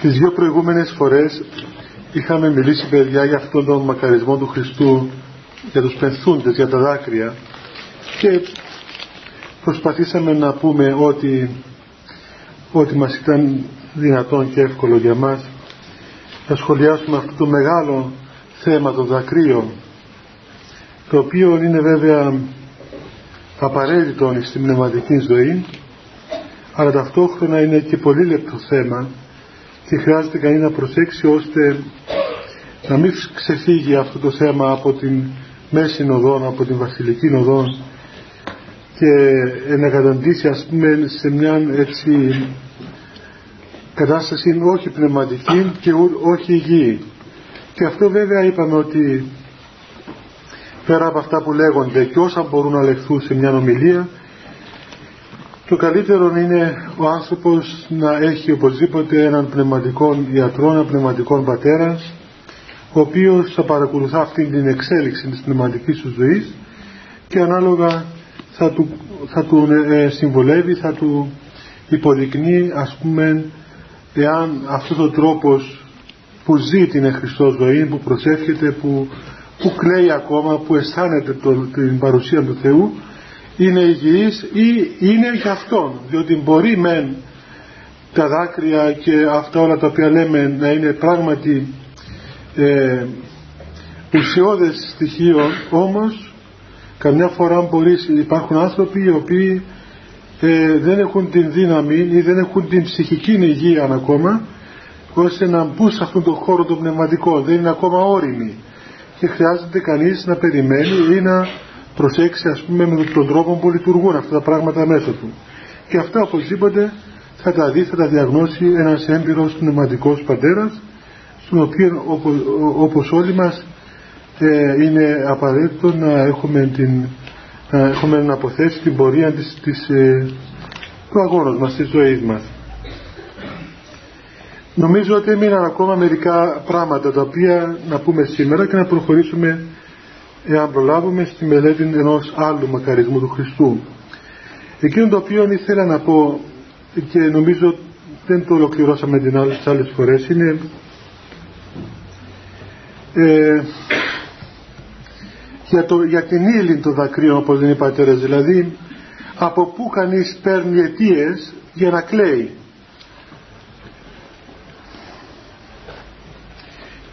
Τις δύο προηγούμενες φορές είχαμε μιλήσει παιδιά για αυτόν τον μακαρισμό του Χριστού για τους πενθούντες, για τα δάκρυα και προσπαθήσαμε να πούμε ότι ότι μας ήταν δυνατόν και εύκολο για μας να σχολιάσουμε αυτό το μεγάλο θέμα των δακρύων το οποίο είναι βέβαια απαραίτητο στην πνευματική ζωή αλλά ταυτόχρονα είναι και πολύ λεπτό θέμα και χρειάζεται κανείς να προσέξει ώστε να μην ξεφύγει αυτό το θέμα από την μέση οδόν, από την βασιλική οδόν και να καταντήσει ας πούμε σε μια έτσι κατάσταση όχι πνευματική και όχι υγιή. Και αυτό βέβαια είπαμε ότι πέρα από αυτά που λέγονται και όσα μπορούν να λεχθούν σε μια ομιλία το καλύτερο είναι ο άνθρωπος να έχει οπωσδήποτε έναν πνευματικό ιατρό, έναν πνευματικό πατέρας ο οποίος θα παρακολουθά αυτή την εξέλιξη της πνευματικής του ζωής και ανάλογα θα του, θα του ε, συμβολεύει, θα του υποδεικνύει ας πούμε εάν αυτός ο τρόπος που ζει την Χριστό ζωή, που προσεύχεται, που, που κλαίει ακόμα, που αισθάνεται το, την παρουσία του Θεού είναι υγιής ή είναι για Αυτόν διότι μπορεί μεν τα δάκρυα και αυτά όλα τα οποία λέμε να είναι πράγματι ε, ουσιώδες στοιχείων όμως καμιά φορά μπορεί υπάρχουν άνθρωποι οι οποίοι ε, δεν έχουν την δύναμη ή δεν έχουν την ψυχική υγεία ακόμα ώστε να μπουν σε αυτόν τον χώρο το πνευματικό. Δεν είναι ακόμα όριμοι και χρειάζεται κανείς να περιμένει ή να προσέξει ας πούμε με τον τρόπο που λειτουργούν αυτά τα πράγματα μέσα του και αυτά οπωσδήποτε θα τα δει, θα τα διαγνώσει ένας έμπειρος πνευματικός πατέρας στον οποίο όπως όλοι μας ε, είναι απαραίτητο να έχουμε, την, να έχουμε να αποθέσει την πορεία της, της, ε, του αγώνος μας, της ζωής μας. Νομίζω ότι έμειναν ακόμα μερικά πράγματα τα οποία να πούμε σήμερα και να προχωρήσουμε εάν προλάβουμε στη μελέτη ενός άλλου μακαρισμού του Χριστού. Εκείνο το οποίο ήθελα να πω και νομίζω δεν το ολοκληρώσαμε την άλλη, τις άλλες φορές είναι ε, για, το, για την ύλη των δακρύων όπως λένε οι πατέρες δηλαδή από πού κανείς παίρνει αιτίες για να κλαίει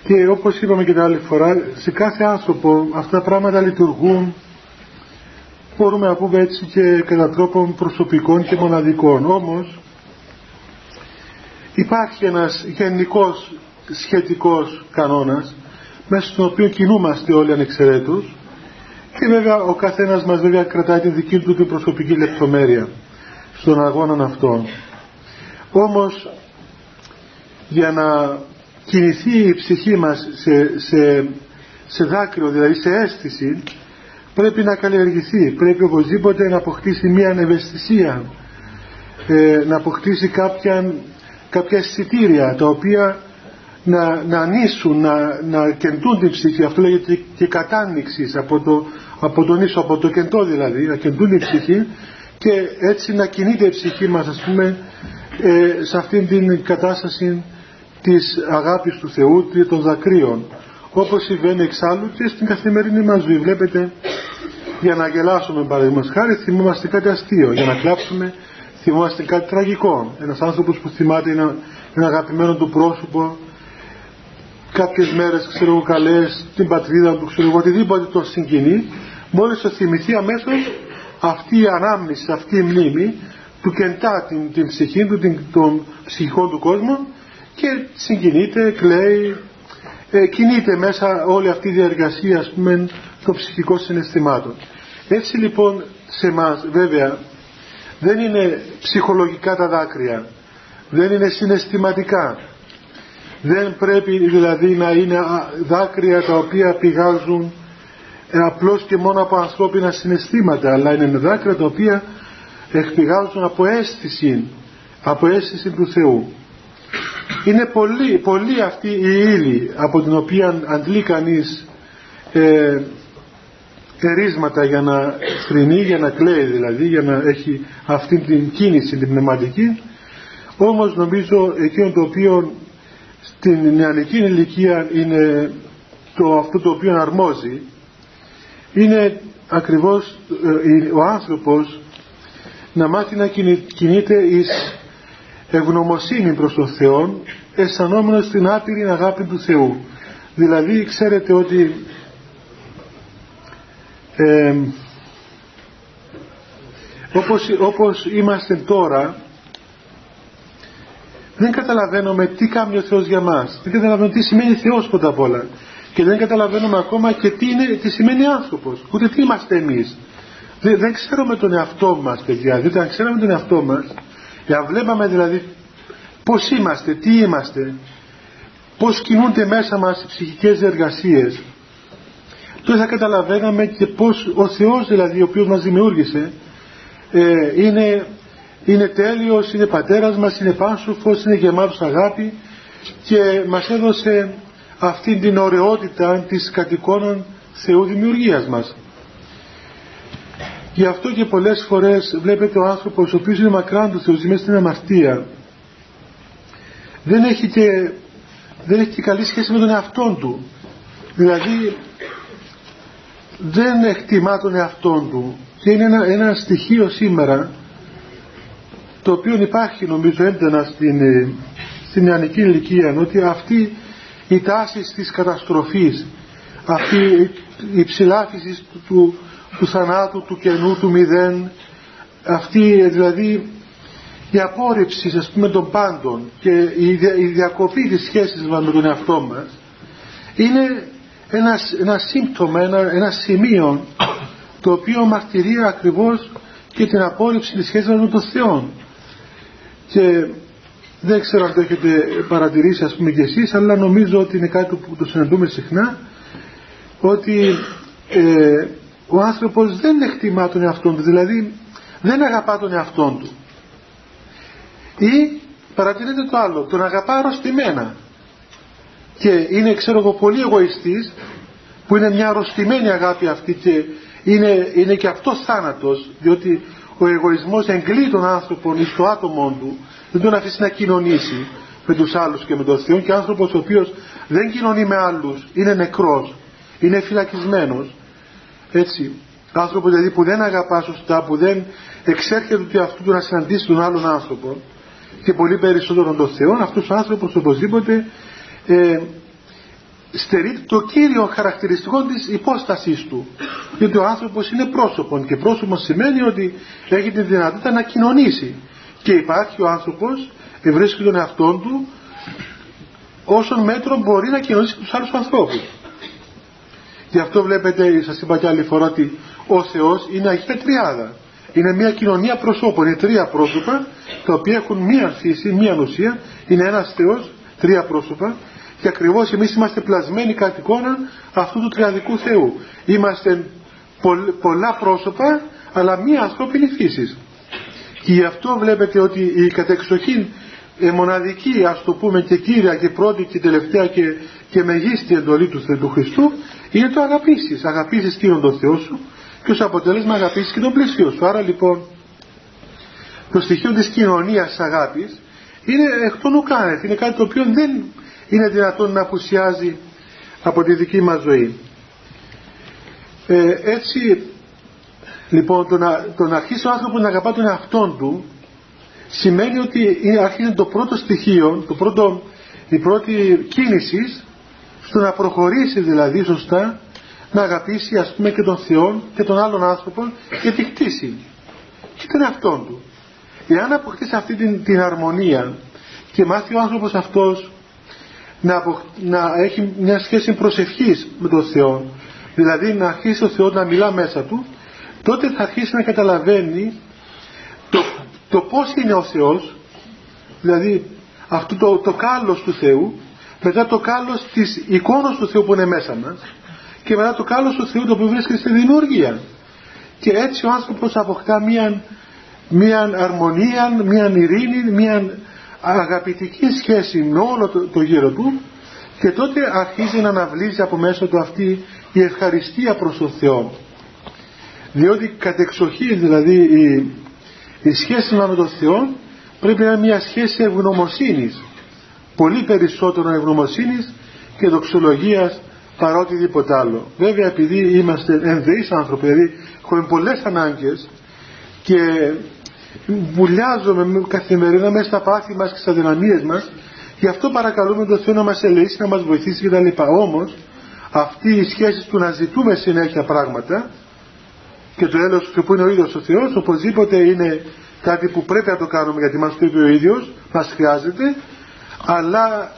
και όπως είπαμε και την άλλη φορά σε κάθε άνθρωπο αυτά τα πράγματα λειτουργούν. Μπορούμε να πούμε έτσι και κατά τρόπον προσωπικών και μοναδικών. Όμως υπάρχει ένας γενικός σχετικός κανόνας μέσα στον οποίο κινούμαστε όλοι ανεξαιρέτως. Και βέβαια ο καθένας μας βέβαια κρατάει τη δική του την προσωπική λεπτομέρεια στον αγώνα αυτόν. Όμως για να κινηθεί η ψυχή μας σε, σε, σε δάκρυο, δηλαδή σε αίσθηση, πρέπει να καλλιεργηθεί, πρέπει οπωσδήποτε να αποκτήσει μία ευαισθησία, ε, να αποκτήσει κάποια, κάποια αισθητήρια τα οποία να, να ανήσουν, να, να κεντούν την ψυχή. Αυτό λέγεται και κατάνοιξη από το, από τον ίσο, από το κεντό δηλαδή, να κεντούν την ψυχή και έτσι να κινείται η ψυχή μας ας πούμε ε, σε αυτήν την κατάσταση της αγάπης του Θεού και των δακρύων όπως συμβαίνει εξάλλου και στην καθημερινή μας ζωή. Βλέπετε για να γελάσουμε παραδείγματος χάρη θυμόμαστε κάτι αστείο. Για να κλάψουμε θυμόμαστε κάτι τραγικό. Ένας άνθρωπος που θυμάται ένα, ένα αγαπημένο του πρόσωπο. Κάποιες μέρες ξέρω εγώ καλές την πατρίδα του ξέρω εγώ οτιδήποτε το συγκινεί μόλις το θυμηθεί αμέσως αυτή η ανάμνηση, αυτή η μνήμη του κεντά την, την ψυχή του, την, των ψυχικών του κόσμου και συγκινείται, κλαίει, ε, κινείται μέσα όλη αυτή η διαργασία ας πούμε των ψυχικών συναισθημάτων. Έτσι λοιπόν σε εμά βέβαια δεν είναι ψυχολογικά τα δάκρυα, δεν είναι συναισθηματικά, δεν πρέπει δηλαδή να είναι δάκρυα τα οποία πηγάζουν ε, απλώς και μόνο από ανθρώπινα συναισθήματα αλλά είναι δάκρυα τα οποία εκπηγάζουν από αίσθηση από αίσθηση του Θεού είναι πολύ, πολύ αυτή η ύλη από την οποία αντλεί κανείς ε, ερίσματα για να θρυνεί, για να κλαίει δηλαδή, για να έχει αυτή την κίνηση την πνευματική. Όμως νομίζω εκείνο το οποίο στην νεανική ηλικία είναι το, αυτό το οποίο αρμόζει είναι ακριβώς ε, ο άνθρωπος να μάθει να κινείται εις ευγνωμοσύνη προς τον Θεό αισθανόμενος την άπειρη αγάπη του Θεού. Δηλαδή ξέρετε ότι ε, όπως, όπως είμαστε τώρα δεν καταλαβαίνουμε τι κάνει ο Θεός για μας. Δεν καταλαβαίνουμε τι σημαίνει Θεός πρώτα απ' όλα. Και δεν καταλαβαίνουμε ακόμα και τι, είναι, τι σημαίνει άνθρωπος. Ούτε τι είμαστε εμείς. Δεν, δεν ξέρουμε τον εαυτό μας παιδιά. Διότι αν ξέραμε τον εαυτό μας αν βλέπαμε δηλαδή πως είμαστε, τι είμαστε πως κινούνται μέσα μας οι ψυχικές εργασίες τότε θα καταλαβαίναμε και πως ο Θεός δηλαδή ο οποίος μας δημιούργησε ε, είναι, είναι τέλειος, είναι πατέρας μας, είναι πάνσουφος, είναι γεμάτος αγάπη και μας έδωσε αυτή την ωραιότητα της κατοικώνων Θεού δημιουργίας μας. Γι' αυτό και πολλές φορές βλέπετε ο άνθρωπος ο οποίος είναι μακράν του Θεού, μέσα στην αμαρτία δεν έχει και δεν έχει και καλή σχέση με τον εαυτό του. Δηλαδή δεν εκτιμά τον εαυτό του. Και είναι ένα, ένα στοιχείο σήμερα το οποίο υπάρχει νομίζω έντονα στην, ε, στην νεανική ηλικία ότι αυτή η τάση της καταστροφής αυτή η ψηλάφιση του, του, του θανάτου, του κενού, του μηδέν. Αυτή δηλαδή η απόρριψη ας πούμε των πάντων και η, η διακοπή της σχέσης μας με τον εαυτό μας είναι ένα, ένα σύμπτωμα, ένα, ένα σημείο το οποίο μαρτυρεί ακριβώς και την απόρριψη της σχέσης μας με τον Θεό. Και δεν ξέρω αν το έχετε παρατηρήσει ας πούμε και εσείς αλλά νομίζω ότι είναι κάτι που το συναντούμε συχνά ότι ε, ο άνθρωπος δεν εκτιμά τον εαυτό του δηλαδή δεν αγαπά τον εαυτό του. Ή παρατηρείτε το άλλο τον αγαπά αρρωστημένα. Και είναι ξέρω εγώ πολύ εγωιστής που είναι μια αρρωστημένη αγάπη αυτή και είναι, είναι και αυτός θάνατος διότι ο εγωισμός εγκλεί τον άνθρωπο στο άτομο του δεν τον αφήσει να κοινωνήσει με τους άλλους και με τον Θεό. Και ο άνθρωπος ο οποίος δεν κοινωνεί με άλλους είναι νεκρός είναι φυλακισμένος έτσι άνθρωπος δηλαδή που δεν αγαπάς σωστά που δεν εξέρχεται του αυτού του να συναντήσει τον άλλον άνθρωπο και πολύ περισσότερο τον Θεό αυτός ο άνθρωπος οπωσδήποτε ε, στερεί το κύριο χαρακτηριστικό της υπόστασής του. Γιατί ο άνθρωπος είναι πρόσωπο και πρόσωπος σημαίνει ότι έχει τη δυνατότητα να κοινωνήσει. Και υπάρχει ο άνθρωπος βρίσκει τον εαυτό του όσον μέτρο μπορεί να κοινωνήσει τους άλλους ανθρώπους γι' αυτό βλέπετε σας είπα και άλλη φορά ότι ο Θεός είναι Αγία Τριάδα είναι μια κοινωνία προσώπων είναι τρία πρόσωπα τα οποία έχουν μία φύση, μία ουσία είναι ένας Θεός, τρία πρόσωπα και ακριβώς εμείς είμαστε πλασμένοι κατ' εικόνα αυτού του τριαδικού Θεού. Είμαστε πολλά πρόσωπα αλλά μία ανθρώπινη φύση. Και γι' αυτό βλέπετε ότι η κατεξοχήν η μοναδική ας το πούμε και κύρια και πρώτη και τελευταία και, και μεγίστη εντολή του, του Χριστού είναι το αγαπήσεις. Αγαπήσεις κύριον τον Θεό σου και ως αποτέλεσμα αγαπήσεις και τον πλησίο σου. Άρα λοιπόν το στοιχείο της κοινωνίας αγάπης είναι εκ των ουκάνευ. Είναι κάτι το οποίο δεν είναι δυνατόν να απουσιάζει από τη δική μας ζωή. Ε, έτσι λοιπόν το να, το να αρχίσει ο άνθρωπος να αγαπά τον εαυτόν του σημαίνει ότι αρχίζει το πρώτο στοιχείο, το πρώτο, η πρώτη κίνηση στο να προχωρήσει δηλαδή σωστά να αγαπήσει ας πούμε και τον Θεό και τον άλλον άνθρωπο και τη χτίσει και τον εαυτόν του. Εάν αποκτήσει αυτή την, την αρμονία και μάθει ο άνθρωπος αυτός να, να έχει μια σχέση προσευχής με τον Θεό δηλαδή να αρχίσει ο Θεός να μιλά μέσα του τότε θα αρχίσει να καταλαβαίνει το, το πώς είναι ο Θεός δηλαδή αυτό το, το κάλος του Θεού μετά το κάλος της εικόνας του Θεού που είναι μέσα μας και μετά το κάλος του Θεού το οποίο βρίσκεται στη δημιουργία. Και έτσι ο άνθρωπος αποκτά μια, μια αρμονία, μια ειρήνη, μια αγαπητική σχέση με όλο το, το γύρο του και τότε αρχίζει να αναβλύζει από μέσα του αυτή η ευχαριστία προς τον Θεό. Διότι κατεξοχή δηλαδή η, η σχέση με τον Θεό πρέπει να είναι μια σχέση ευγνωμοσύνης πολύ περισσότερο ευγνωμοσύνης και δοξολογίας παρά οτιδήποτε άλλο. Βέβαια επειδή είμαστε ενδεείς άνθρωποι, δηλαδή έχουμε πολλές ανάγκες και βουλιάζουμε καθημερινά μέσα στα πάθη μας και στα δυναμίες μας γι' αυτό παρακαλούμε τον Θεό να μας ελεήσει, να μας βοηθήσει κτλ. Όμως αυτή η σχέση του να ζητούμε συνέχεια πράγματα και το έλεος του που είναι ο ίδιος ο Θεός οπωσδήποτε είναι κάτι που πρέπει να το κάνουμε γιατί μας το είπε ο ίδιος μας χρειάζεται αλλά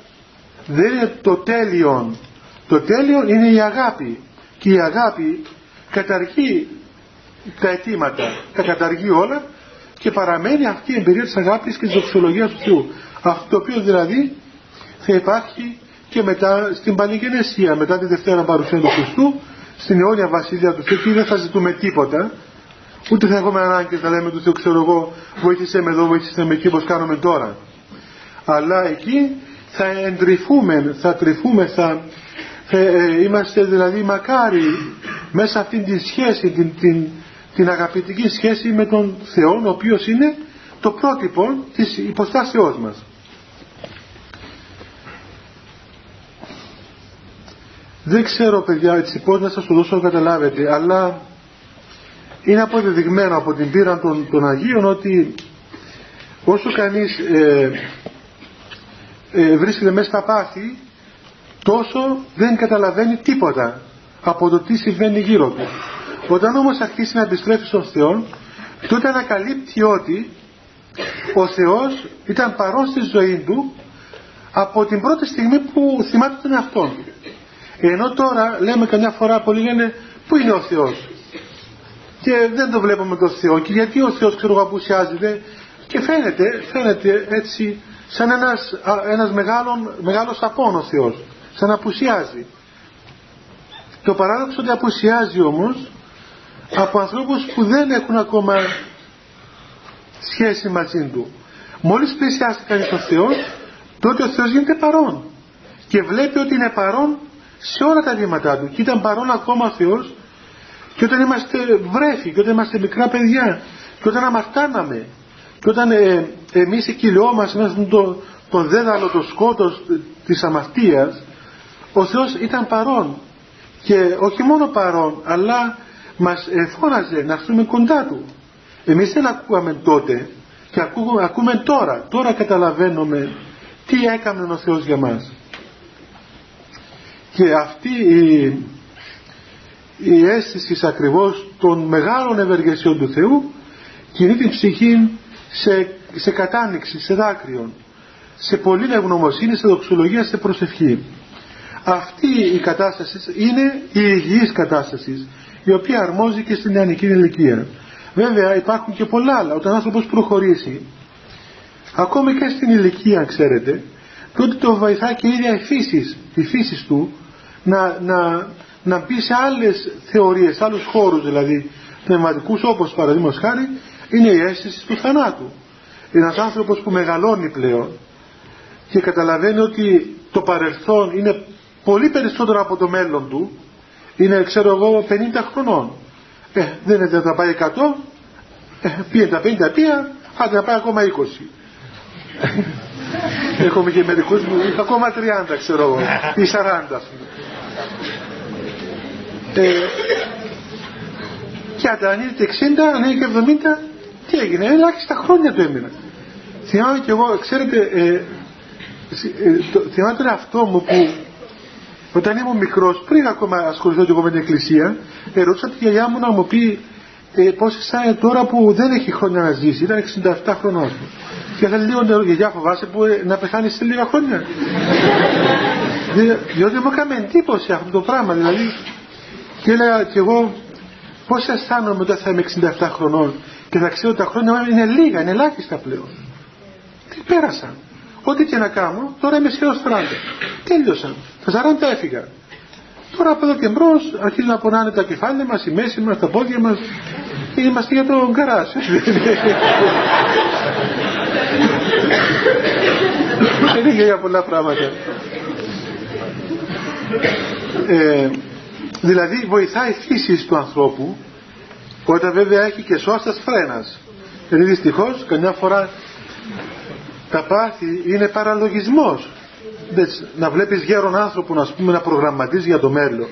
δεν είναι το τέλειο το τέλειο είναι η αγάπη και η αγάπη καταργεί τα αιτήματα τα καταργεί όλα και παραμένει αυτή η εμπειρία της αγάπης και της δοξολογίας του Θεού. Αυτό το οποίο δηλαδή θα υπάρχει και μετά στην Πανηγενεσία μετά τη Δευτέρα Παρουσία του Χριστού στην αιώνια Βασιλεία του Θεού και δεν θα ζητούμε τίποτα. Ούτε θα έχουμε ανάγκη να λέμε του Θεού ξέρω εγώ βοήθησε με εδώ βοήθησε με εκεί όπως κάνουμε τώρα αλλά εκεί θα εντρυφούμε θα τρυφούμε θα, ε, είμαστε δηλαδή μακάρι μέσα αυτήν τη σχέση την, την, την αγαπητική σχέση με τον Θεό ο οποίος είναι το πρότυπο της υποστάσεώς μας δεν ξέρω παιδιά έτσι πώς να σας το δώσω να καταλάβετε αλλά είναι αποδεδειγμένο από την πείρα των, των Αγίων ότι όσο κανείς ε, ε, βρίσκεται μέσα στα πάθη τόσο δεν καταλαβαίνει τίποτα από το τι συμβαίνει γύρω του. Όταν όμως αρχίσει να επιστρέφει στον Θεό τότε ανακαλύπτει ότι ο Θεός ήταν παρόν στη ζωή του από την πρώτη στιγμή που θυμάται τον εαυτό του. Ενώ τώρα λέμε καμιά φορά πολλοί λένε πού είναι ο Θεός; Και δεν το βλέπουμε τον Θεό. Και γιατί ο Θεός ξέρω απουσιάζεται και φαίνεται, φαίνεται έτσι σαν ένας, ένας μεγάλον, μεγάλος απόν ο Θεός. Σαν να απουσιάζει. Το παράδοξο ότι απουσιάζει όμως από ανθρώπους που δεν έχουν ακόμα σχέση μαζί του. Μόλις πλησιάσει κανείς τον Θεός τότε ο Θεός γίνεται παρόν. Και βλέπει ότι είναι παρόν σε όλα τα βήματά του. Και ήταν παρόν ακόμα ο Θεός. Και όταν είμαστε βρέφοι και όταν είμαστε μικρά παιδιά και όταν αμαρτάναμε και όταν ε, εμείς εκκυλιόμαστε μέσα στον το, δέδαλο, το σκότος της αμαρτίας ο Θεός ήταν παρόν. Και όχι μόνο παρόν αλλά μας φώναζε να έρθουμε κοντά Του. Εμείς δεν ακούγαμε τότε και ακούμε, ακούμε τώρα. Τώρα καταλαβαίνουμε τι έκανε ο Θεός για μας και αυτή η, η αίσθηση ακριβώς των μεγάλων ευεργεσιών του Θεού κινεί την ψυχή σε, σε κατάνοιξη, σε δάκρυον σε πολλή ευγνωμοσύνη, σε δοξολογία, σε προσευχή. Αυτή η κατάσταση είναι η υγιής κατάσταση η οποία αρμόζει και στην νεανική ηλικία. Βέβαια υπάρχουν και πολλά άλλα. Όταν ο άνθρωπος προχωρήσει ακόμη και στην ηλικία ξέρετε τότε το βοηθάει και η ίδια η φύσης, η φύσης του να, να, να μπει σε άλλες θεωρίες, σε άλλους χώρους δηλαδή πνευματικούς όπως παραδείγματος χάρη είναι η αίσθηση του θανάτου. Ένας άνθρωπος που μεγαλώνει πλέον και καταλαβαίνει ότι το παρελθόν είναι πολύ περισσότερο από το μέλλον του είναι ξέρω εγώ 50 χρονών. Ε, δεν είναι να πάει 100 ε, πήγε τα 50 πία άντε να πάει ακόμα 20 Έχουμε και μερικούς που ακόμα 30 ξέρω εγώ ή 40 ε, και αν είναι 60, αν είναι 70 τι έγινε, ελάχιστα χρόνια του έμεινα. Θυμάμαι και εγώ ξέρετε ε, ε, το, θυμάμαι τον εαυτό μου που όταν ήμουν μικρός πριν ακόμα ασχοληθώ και εγώ με την εκκλησία ερώτησα τη γιαγιά μου να μου πει ε, πώς αισθάνεται τώρα που δεν έχει χρόνια να ζήσει ήταν 67 χρονών και θα λίγο νερό γιαγιά φοβάσαι που ε, να πεθάνεις σε λίγα χρόνια. Διότι μου έκανε εντύπωση αυτό το πράγμα δηλαδή. Και έλεγα και εγώ πώς αισθάνομαι όταν θα είμαι 67 χρονών και θα ξέρω ότι τα χρόνια μου είναι λίγα, είναι ελάχιστα πλέον. Τι πέρασαν ό,τι και να κάνω τώρα είμαι σχεδόν 40 τέλειωσαν, τα 40 έφυγα. Τώρα από εδώ και μπρος αρχίζουν να πονάνε τα κεφάλια μας, η μέση μας, τα πόδια μας. Και είμαστε για τον καράζ. Δεν είναι για πολλά πράγματα. Ε, δηλαδή βοηθάει η φύσης του ανθρώπου Όταν βέβαια έχει και σώστας φρένας. Γιατί δυστυχώς καμιά φορά τα πάθη είναι παραλογισμός. Να βλέπεις γέρον άνθρωπο να, πούμε, να προγραμματίζει για το μέλλον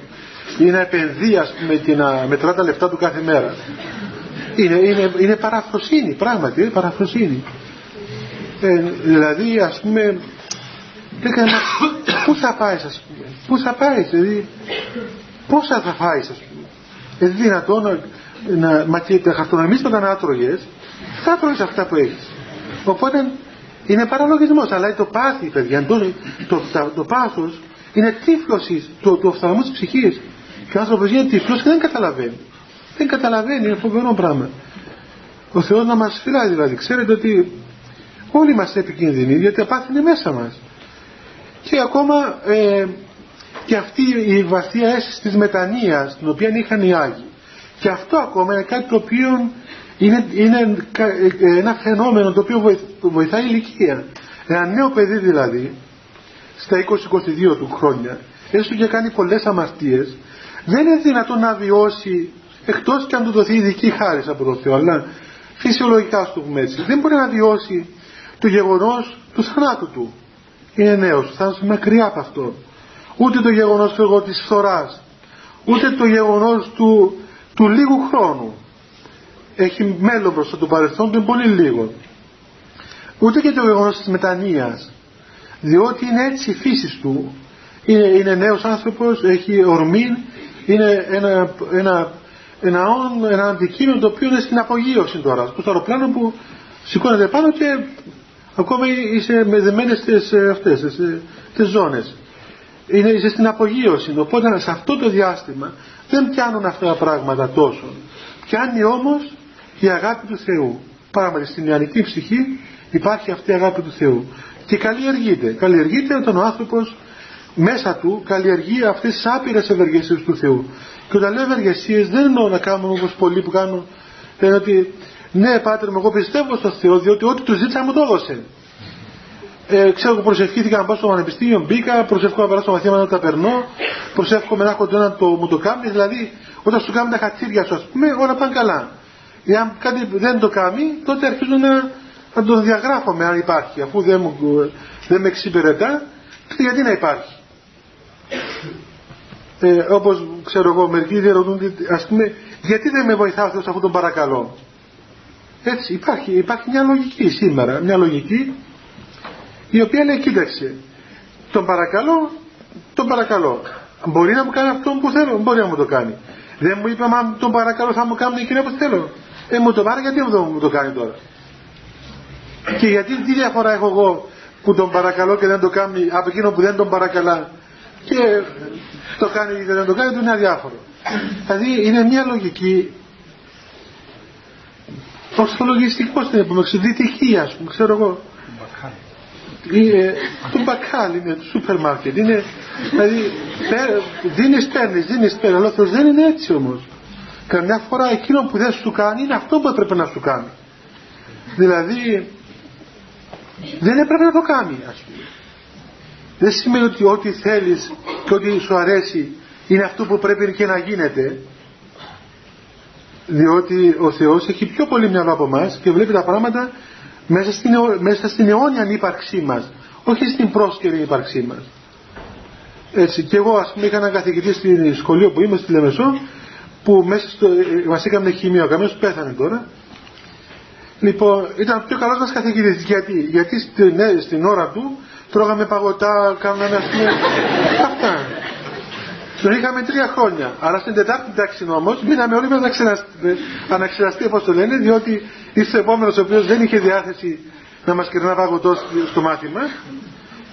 ή να επενδύει ας πούμε και να μετρά τα λεφτά του κάθε μέρα. Είναι, είναι, είναι παραφροσύνη, πράγματι, είναι παραφροσύνη. Ε, δηλαδή ας πούμε πού θα πάεις ας πούμε, πού θα πάεις, δηλαδή πόσα θα φάεις ας πούμε. Είναι δυνατόν να, να μα και τα χαρτονομίσματα να άτρωγες, θα τρώγεις αυτά που έχεις. Οπότε είναι παραλογισμός, αλλά το πάθη παιδιά, το, το, το, το πάθος είναι τύφλωσης του, του οφθαλμού της ψυχής. Και ο άνθρωπος γίνεται τυφλός και δεν καταλαβαίνει. Δεν καταλαβαίνει, είναι φοβερό πράγμα. Ο Θεός να μας φυλάει δηλαδή. Ξέρετε ότι όλοι είμαστε επικίνδυνοι γιατί απάθη είναι μέσα μας. Και ακόμα ε, και αυτή η βαθία αίσθηση της μετανοίας την οποία είχαν οι Άγιοι. Και αυτό ακόμα είναι κάτι το οποίο είναι, είναι ε, ένα φαινόμενο το οποίο βοηθάει η ηλικία. Ένα νέο παιδί δηλαδή, στα 20-22 του χρόνια, έστω και κάνει πολλές αμαρτίες, δεν είναι δυνατόν να βιώσει, εκτός και αν του δοθεί ειδική χάρη από τον Θεό, αλλά φυσιολογικά στο πούμε έτσι, δεν μπορεί να βιώσει το γεγονός του θανάτου του. Είναι νέος, θα είσαι μακριά από αυτό. Ούτε το γεγονός του εγώ της φθοράς, ούτε το γεγονός του, του λίγου χρόνου έχει μέλλον προς το παρελθόν του είναι πολύ λίγο. Ούτε και το γεγονός της μετανοίας, διότι είναι έτσι η φύση του. Είναι, είναι νέος άνθρωπος, έχει ορμή, είναι ένα, ένα, ένα, ένα αντικείμενο το οποίο είναι στην απογείωση τώρα. Στο αεροπλάνο που σηκώνεται πάνω και ακόμα είσαι μεδεμένες στις ε, αυτές, τις, ε, τις ζώνες. Είναι, είσαι στην απογείωση. Οπότε σε αυτό το διάστημα δεν πιάνουν αυτά τα πράγματα τόσο. Πιάνει όμως η αγάπη του Θεού. Πράγματι στην ιανική ψυχή υπάρχει αυτή η αγάπη του Θεού. Και καλλιεργείται. Καλλιεργείται όταν ο άνθρωπος μέσα του καλλιεργεί αυτές τις άπειρες ευεργεσίες του Θεού. Και όταν λέω ευεργεσίες δεν εννοώ να κάνουμε όπως πολλοί που κάνουν. Λένε ότι ναι πάτερ μου εγώ πιστεύω στο Θεό διότι ό,τι του ζήτησα μου το έδωσε. Ε, ξέρω που προσευχήθηκα να πάω στο πανεπιστήμιο, μπήκα, προσεύχομαι να περάσω μαθήματα να τα περνώ, προσεύχομαι να έχω το ένα το, μου το κάνεις, δηλαδή όταν σου κάνουν τα χατσίρια σου ας πούμε όλα πάνε καλά. Εάν κάτι δεν το κάνει, τότε αρχίζω να, να τον διαγράφω αν υπάρχει. Αφού δεν, μου, δεν με εξυπηρετά, γιατί να υπάρχει. Ε, όπως ξέρω εγώ, μερικοί διαρωτούν, ας πούμε, γιατί δεν με βοηθάς ο Θεός αφού τον παρακαλώ. Έτσι, υπάρχει, υπάρχει μια λογική σήμερα, μια λογική η οποία λέει, κοίταξε, τον παρακαλώ, τον παρακαλώ. Μπορεί να μου κάνει αυτό που θέλω, μπορεί να μου το κάνει. Δεν μου είπε, μα τον παρακαλώ θα μου κάνει εκείνο που θέλω. Ε, μου το πάρει γιατί δεν μου το κάνει τώρα. Και γιατί τι διαφορά έχω εγώ που τον παρακαλώ και δεν το κάνει από εκείνο που δεν τον παρακαλά; Και το κάνει και δεν το κάνει, του είναι αδιάφορο. Δηλαδή είναι μια λογική ως το λογιστικό την πούμε, δυτική ας πούμε, ξέρω εγώ. Είναι, το μπακάλ είναι το σούπερ μάρκετ. Είναι, δηλαδή, δίνεις παίρνεις, δίνεις παίρνεις, αλλά δεν είναι έτσι όμως. Καμιά φορά εκείνο που δεν σου κάνει είναι αυτό που έπρεπε να σου κάνει. Δηλαδή δεν έπρεπε να το κάνει ας πούμε. Δεν σημαίνει ότι ό,τι θέλεις και ό,τι σου αρέσει είναι αυτό που πρέπει και να γίνεται. Διότι ο Θεός έχει πιο πολύ μυαλό από εμάς και βλέπει τα πράγματα μέσα στην, μέσα στην αιώνια ύπαρξή μας. Όχι στην πρόσκαιρη ύπαρξή μας. Έτσι, και εγώ ας πούμε είχα έναν καθηγητή στη σχολείο που είμαι στη Λεμεσό που μέσα στο, μας έκαμε χημείο, καμίος πέθανε τώρα. Λοιπόν, ήταν πιο καλός μας καθηγητής. Γιατί, γιατί στην, ναι, στην ώρα του τρώγαμε παγωτά, κάναμε ας πούμε, αυτά. Τον είχαμε τρία χρόνια. Αλλά στην τετάρτη τάξη όμω μείναμε όλοι με αναξεραστεί όπως το λένε, διότι ήρθε ο επόμενος ο οποίος δεν είχε διάθεση να μας κερνά παγωτό στο μάθημα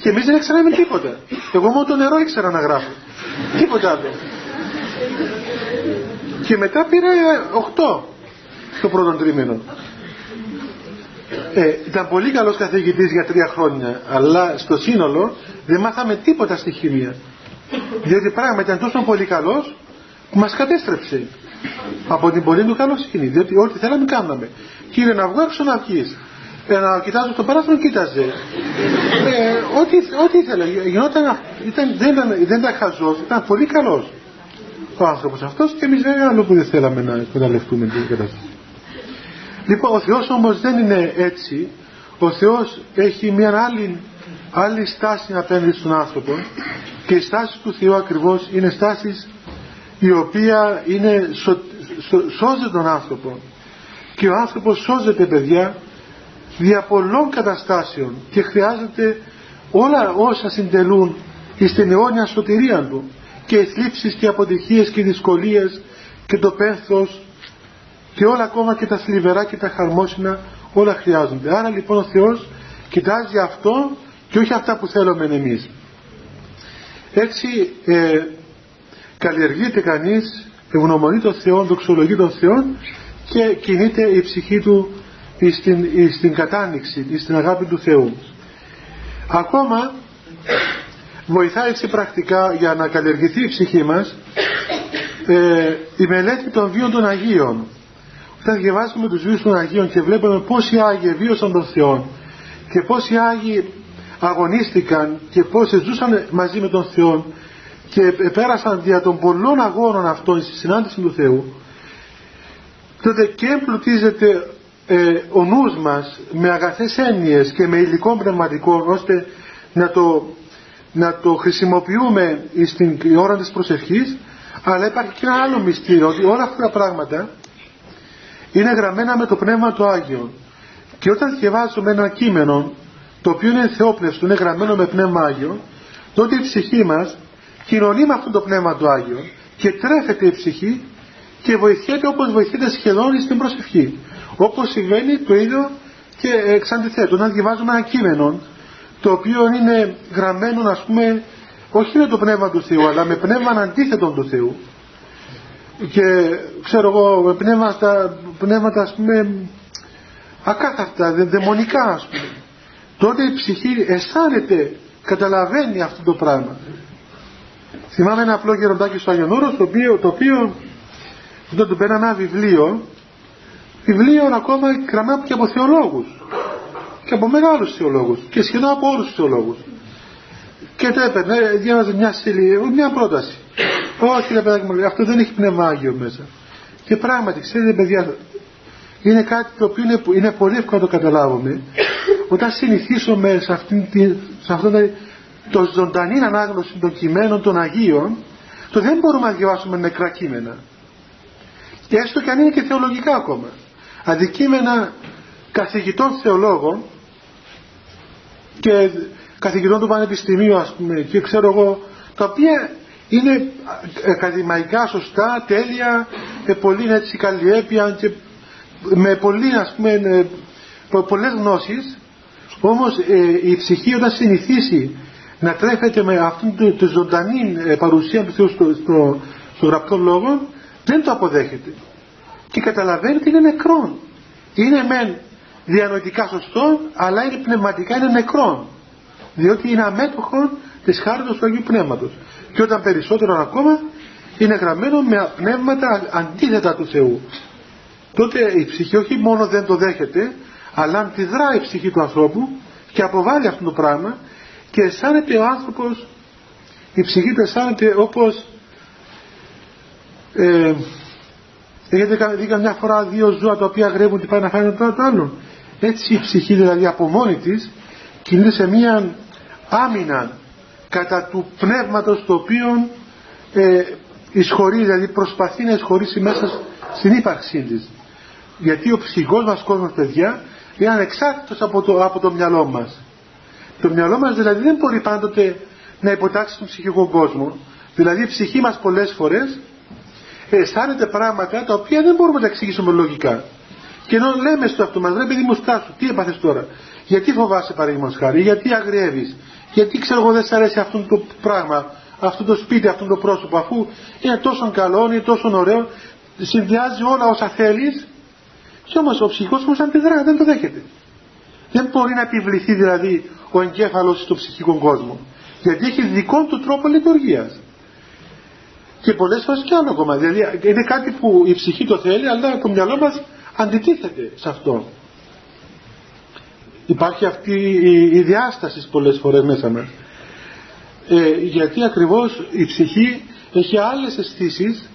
και εμείς δεν ξέραμε τίποτα. Εγώ μόνο το νερό ήξερα να γράφω. Τίποτα άλλο. Και μετά πήρα 8 το πρώτο τρίμηνο. Ε, ήταν πολύ καλός καθηγητής για τρία χρόνια, αλλά στο σύνολο δεν μάθαμε τίποτα στη χημεία. Διότι πράγματι ήταν τόσο πολύ καλός που μας κατέστρεψε από την πολύ του καλοσύνη. Διότι ό,τι θέλαμε κάναμε. Κύριε να βγω έξω να βγεις. Ε, να κοιτάζω στο παράθυρο κοίταζε. Ε, ό,τι, ό,τι ήθελε. Γινόταν, ήταν, δεν, ήταν, δεν ήταν χαζός, ήταν πολύ καλός. ο άνθρωπος αυτός και εμείς βέβαια άλλο που δεν θέλαμε να εκμεταλλευτούμε την κατάσταση. Λοιπόν, ο Θεός όμως δεν είναι έτσι. Ο Θεός έχει μια άλλη, άλλη στάση απέναντι στον άνθρωπο και η στάση του Θεού ακριβώς είναι στάσης η οποία είναι, σω, σώζει τον άνθρωπο και ο άνθρωπος σώζεται παιδιά δια πολλών καταστάσεων και χρειάζεται όλα όσα συντελούν στην αιώνια σωτηρία του και οι θλίψεις και οι αποτυχίες και οι δυσκολίες και το πένθος και όλα ακόμα και τα θλιβερά και τα χαρμόσυνα όλα χρειάζονται. Άρα λοιπόν ο Θεός κοιτάζει αυτό και όχι αυτά που θέλουμε εμείς. Έτσι ε, καλλιεργείται κανείς, ευγνωμονεί τον Θεό, δοξολογεί τον Θεό και κινείται η ψυχή του στην, στην κατάνοιξη, στην αγάπη του Θεού. Ακόμα βοηθάει έτσι πρακτικά για να καλλιεργηθεί η ψυχή μας ε, η μελέτη των βίων των Αγίων. Όταν διαβάζουμε τους βίους των Αγίων και βλέπουμε πώς οι Άγιοι βίωσαν τον Θεό και πώς οι Άγιοι αγωνίστηκαν και πώς ζούσαν μαζί με τον Θεό και πέρασαν δια των πολλών αγώνων αυτών στη συνάντηση του Θεού τότε και εμπλουτίζεται ε, ο νους μας με αγαθές έννοιες και με υλικό πνευματικό ώστε να το, να το χρησιμοποιούμε στην ώρα της προσευχής αλλά υπάρχει και ένα άλλο μυστήριο ότι όλα αυτά τα πράγματα είναι γραμμένα με το Πνεύμα του Άγιο και όταν διαβάζουμε ένα κείμενο το οποίο είναι θεόπνευστο, είναι γραμμένο με Πνεύμα Άγιο τότε η ψυχή μας κοινωνεί με αυτό το Πνεύμα του Άγιο και τρέφεται η ψυχή και βοηθιέται όπως βοηθείται σχεδόν στην προσευχή. Όπως συμβαίνει το ίδιο και εξ αντιθέτου. Να διαβάζουμε ένα κείμενο το οποίο είναι γραμμένο ας πούμε όχι με το πνεύμα του Θεού αλλά με πνεύμα αντίθετο του Θεού και ξέρω εγώ με πνεύματα, πνεύματα ας πούμε ακάθαρτα, δαιμονικά ας πούμε τότε η ψυχή αισθάνεται, καταλαβαίνει αυτό το πράγμα. Θυμάμαι ένα απλό γεροντάκι στο Άγιον το οποίο, το οποίο όταν του πέρα ένα βιβλίο βιβλίο ακόμα γραμμένο και από θεολόγους. Και από μεγάλους θεολόγους. Και σχεδόν από όλους τους θεολόγους. Και το έπαιρνε, διάβαζε μια σελίδα, μια πρόταση. Όχι ρε παιδάκι μου, αυτό δεν έχει πνεύμα Άγιο μέσα και πράγματι ξέρετε παιδιά είναι κάτι το οποίο είναι, είναι πολύ εύκολο να το καταλάβουμε όταν συνηθίσουμε σε, αυτήν, σε αυτό το, το ζωντανή ανάγνωση των κειμένων των Αγίων το δεν μπορούμε να διαβάσουμε νεκρά κείμενα. Και έστω και αν είναι και θεολογικά ακόμα. Αντικείμενα καθηγητών θεολόγων και καθηγητών του Πανεπιστημίου ας πούμε και ξέρω εγώ τα οποία είναι ακαδημαϊκά σωστά, τέλεια, με πολύ έτσι καλλιέπεια και με πολύ ας πούμε ε, πολλές γνώσεις όμως ε, η ψυχή όταν συνηθίσει να τρέφεται με αυτήν τη ζωντανή ε, παρουσία του Θεού στο, στο, στο γραπτό λόγο δεν το αποδέχεται. Και καταλαβαίνει ότι είναι νεκρό είναι μεν διανοητικά σωστό αλλά είναι πνευματικά είναι νεκρό διότι είναι αμέτωχο της χάριτος του Αγίου Πνεύματος. Και όταν περισσότερο ακόμα είναι γραμμένο με πνεύματα αντίθετα του Θεού. Τότε η ψυχή όχι μόνο δεν το δέχεται αλλά αντιδρά η ψυχή του ανθρώπου και αποβάλλει αυτό το πράγμα και αισθάνεται ο άνθρωπος η ψυχή του αισθάνεται όπως ε, έχετε δει καμιά φορά δύο ζώα τα οποία γρέβουν και πάει να φάνε το άλλο έτσι η ψυχή δηλαδή από μόνη της κινείται σε μία άμυνα κατά του πνεύματος το οποίο ε, εισχωρεί, δηλαδή προσπαθεί να εισχωρήσει μέσα στην ύπαρξή της. Γιατί ο ψυχικός μας κόσμος, παιδιά, είναι ανεξάρτητος από το, από το μυαλό μας. Το μυαλό μας δηλαδή δεν μπορεί πάντοτε να υποτάξει τον ψυχικό κόσμο. Δηλαδή η ψυχή μας πολλές φορές αισθάνεται πράγματα τα οποία δεν μπορούμε να τα εξηγήσουμε λογικά. Και ενώ λέμε στο αυτό μας, ρε παιδί μου στάσου, τι έπαθες τώρα, γιατί φοβάσαι παραδείγματος χάρη, γιατί αγριεύεις, γιατί ξέρω εγώ δεν σ' αρέσει αυτό το πράγμα, αυτό το σπίτι, αυτό το πρόσωπο, αφού είναι τόσο καλό, είναι τόσο ωραίο, συνδυάζει όλα όσα θέλεις και όμως ο ψυχικός μας αντιδρά, δεν το δέχεται. Δεν μπορεί να επιβληθεί δηλαδή ο εγκέφαλος στο ψυχικό κόσμο. Γιατί έχει δικό του τρόπο λειτουργίας. Και πολλές φορές και άλλο ακόμα. Δηλαδή είναι κάτι που η ψυχή το θέλει αλλά το μυαλό μας αντιτίθεται σε αυτό. Υπάρχει αυτή η, διάσταση πολλές φορές μέσα μας. Ε, γιατί ακριβώς η ψυχή έχει άλλες αισθήσεις,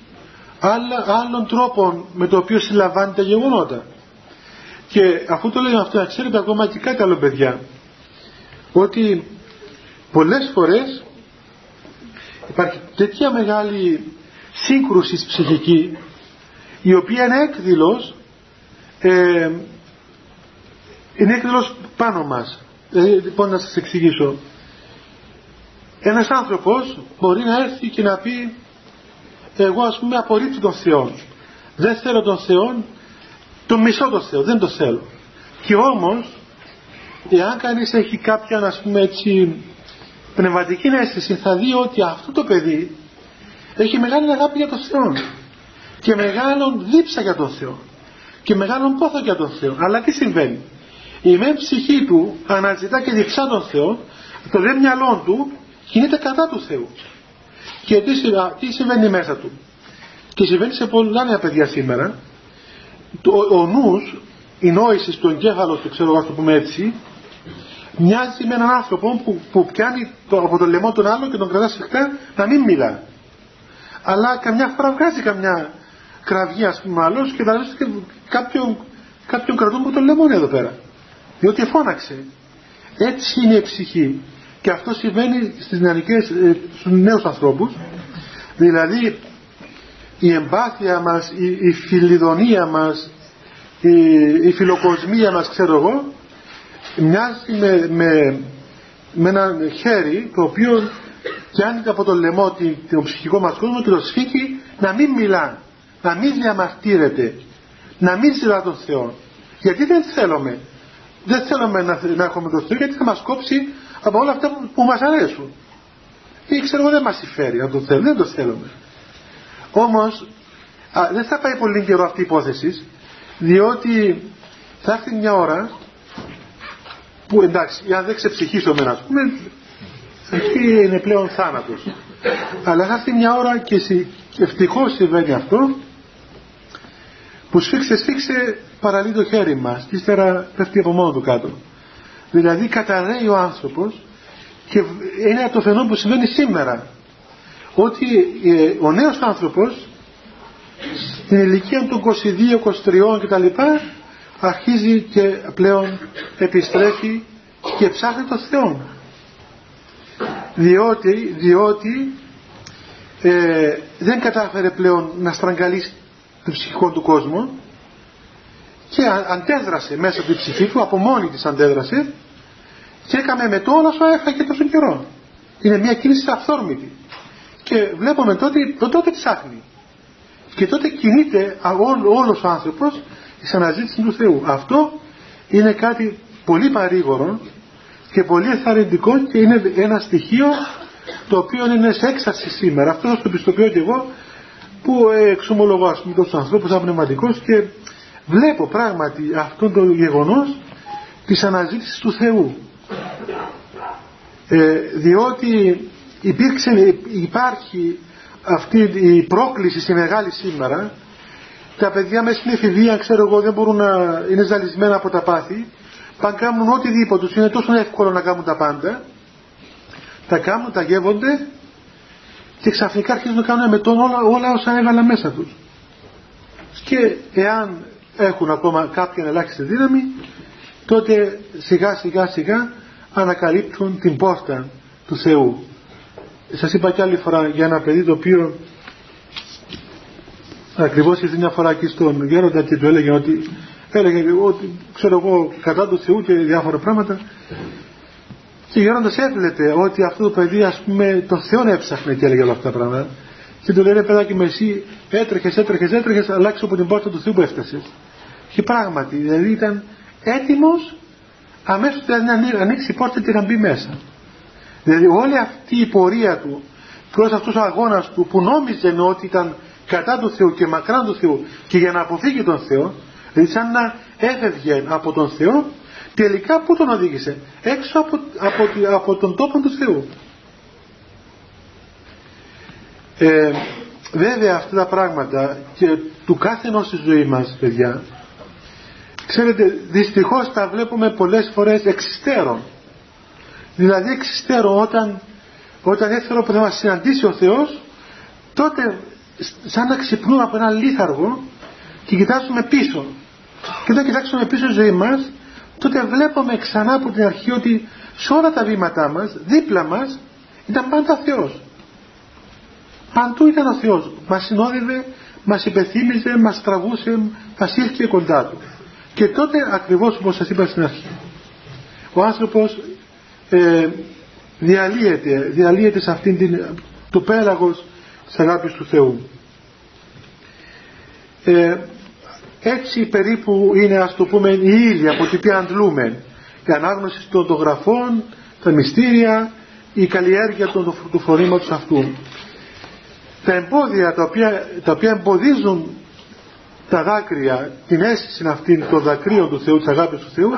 άλλων τρόπων με το οποίο συλλαμβάνει τα γεγονότα. Και αφού το λέω αυτό, να ξέρετε ακόμα και κάτι άλλο παιδιά, ότι πολλές φορές υπάρχει τέτοια μεγάλη σύγκρουση ψυχική η οποία είναι έκδηλος ε, είναι έκδηλος πάνω μας ε, λοιπόν να σας εξηγήσω ένας άνθρωπος μπορεί να έρθει και να πει εγώ ας πούμε απορρίπτω τον Θεό δεν θέλω τον Θεό τον μισό τον Θεό δεν τον θέλω. Και όμως εάν κανείς έχει κάποια ας πούμε έτσι πνευματική αίσθηση θα δει ότι αυτό το παιδί έχει μεγάλη αγάπη για τον Θεό και μεγάλον δίψα για τον Θεό και μεγάλον πόθο για τον Θεό αλλά τι συμβαίνει; Η μεν ψυχή του αναζητά και διψά τον Θεό το δε μυαλό του κινείται κατά του Θεού και τι, τι συμβαίνει μέσα του. Και συμβαίνει σε πολλά νέα παιδιά σήμερα. Το, ο νους η νόηση του εγκέφαλο του ξέρω εγώ το πούμε έτσι μοιάζει με έναν άνθρωπο που, που πιάνει το, από το λαιμό τον άλλο και τον κρατάς σφιχτά να μην μιλά. Αλλά καμιά φορά βγάζει καμιά κραυγή ας πούμε άλλος και θα και κάποιον, κάποιον κρατούν που τον λεμόνι εδώ πέρα. Διότι φώναξε. Έτσι είναι η ψυχή και αυτό συμβαίνει στις νεανικές, ε, στους νέους ανθρώπους δηλαδή η εμπάθεια μας, η, η φιλιδονία μας η, η φιλοκοσμία μας ξέρω εγώ μοιάζει με, με, με ένα χέρι το οποίο πιάνει από το λαιμό τον ψυχικό μας κόσμο και το σφίγγει να μην μιλά, να μην διαμαρτύρεται, να μην ζητά τον Θεό. Γιατί δεν θέλουμε. Δεν θέλουμε να, να έχουμε τον Θεό γιατί θα μας κόψει από όλα αυτά που, που μας αρέσουν. Ή ξέρω εγώ δεν μας συμφέρει να τον θέλουμε, δεν το θέλουμε. Όμως α, δεν θα πάει πολύ καιρό αυτή η υπόθεση διότι θα έρθει μια ώρα που εντάξει, αν δεν ξεψυχήσουμε να πούμε εκεί είναι πλέον θάνατος αλλά θα έρθει μια ώρα και ευτυχώς συμβαίνει αυτό που σφίξε σφίξε παραλύει το χέρι μας και ύστερα πέφτει από μόνο του κάτω δηλαδή καταραίει ο άνθρωπος και είναι το φαινόμενο που συμβαίνει σήμερα. Ότι ε, ο νέος άνθρωπος στην ηλικία των 22, 23 κτλ αρχίζει και πλέον επιστρέφει και ψάχνει τον Θεό. Διότι, διότι ε, δεν κατάφερε πλέον να στραγγαλίσει το ψυχικό του κόσμο και αντέδρασε μέσα από την ψυχή του, από μόνη της αντέδρασε και έκαμε με το όλα σου έφαγε τόσο καιρό. Είναι μια κίνηση αυθόρμητη. Και βλέπουμε τότε, το τότε ψάχνει. Και τότε κινείται όλος ο άνθρωπος της αναζήτησης του Θεού. Αυτό είναι κάτι πολύ παρήγορο και πολύ εθαρρυντικό και είναι ένα στοιχείο το οποίο είναι σε έξαρση σήμερα. Αυτός θα το πιστοποιώ και εγώ που εξομολογώ ας πούμε τόσο ανθρώπους σαν πνευματικός και βλέπω πράγματι αυτό το γεγονός της αναζήτησης του Θεού. Ε, διότι υπήρξε, υπάρχει αυτή η πρόκληση στη μεγάλη σήμερα τα παιδιά μέσα στην εφηβεία ξέρω εγώ δεν μπορούν να είναι ζαλισμένα από τα πάθη. Πάνε κάνουν οτιδήποτε τους. Είναι τόσο εύκολο να κάνουν τα πάντα. Τα κάνουν, τα γεύονται και ξαφνικά αρχίζουν να κάνουν με τον όλα, όλα όσα έβαλα μέσα τους. Και εάν έχουν ακόμα κάποια ελάχιστη δύναμη τότε σιγά σιγά σιγά ανακαλύπτουν την πόρτα του Θεού. Σας είπα κι άλλη φορά για ένα παιδί το οποίο ακριβώς ήρθε μια φορά εκεί στον γέροντα και του έλεγε ότι έλεγε ότι ξέρω εγώ κατά του Θεού και διάφορα πράγματα. Και ο γέροντας έβλεπε ότι αυτό το παιδί ας πούμε τον Θεό έψαχνε και έλεγε όλα αυτά τα πράγματα. Και του λέει παιδάκι με εσύ έτρεχες, έτρεχες, έτρεχες αλλάξω από την πόρτα του Θεού που έφτασες και πράγματι δηλαδή ήταν έτοιμος αμέσως δηλαδή να ανοίξει η πόρτα και να μπει μέσα. Δηλαδή όλη αυτή η πορεία του προς αυτός ο αγώνας του που νόμιζε ότι ήταν κατά του Θεού και μακράν του Θεού και για να αποφύγει τον Θεό δηλαδή σαν να έφευγε από τον Θεό τελικά πού τον οδήγησε; Έξω από, από, από τον τόπο του Θεού. Ε, βέβαια αυτά τα πράγματα και του κάθε ενός στη ζωή μας παιδιά ξέρετε δυστυχώς τα βλέπουμε πολλές φορές εξιστέρων δηλαδή εξιστέρων όταν όταν έθελο που θα μας συναντήσει ο Θεός τότε σαν να ξυπνούμε από ένα λίθαργο και κοιτάζουμε πίσω. Και όταν κοιτάξουμε πίσω τη ζωή μας τότε βλέπουμε ξανά από την αρχή ότι σε όλα τα βήματά μας δίπλα μας ήταν πάντα Θεός. Παντού ήταν ο Θεός. Μας συνόδευε, μας υπεθύμιζε, μας τραβούσε μας ήρθε κοντά του και τότε ακριβώς όπως σας είπα στην αρχή ο άνθρωπος ε, διαλύεται, διαλύεται σε αυτήν την, το πέλαγος της αγάπης του Θεού. Ε, έτσι περίπου είναι ας το πούμε η ύλη από την οποία αντλούμε η ανάγνωση των, των γραφών, τα μυστήρια, η καλλιέργεια του, του φορήματος αυτού. Τα εμπόδια τα οποία, τα οποία εμποδίζουν τα δάκρυα, την αίσθηση αυτήν των δακρύων του Θεού, της αγάπης του Θεού,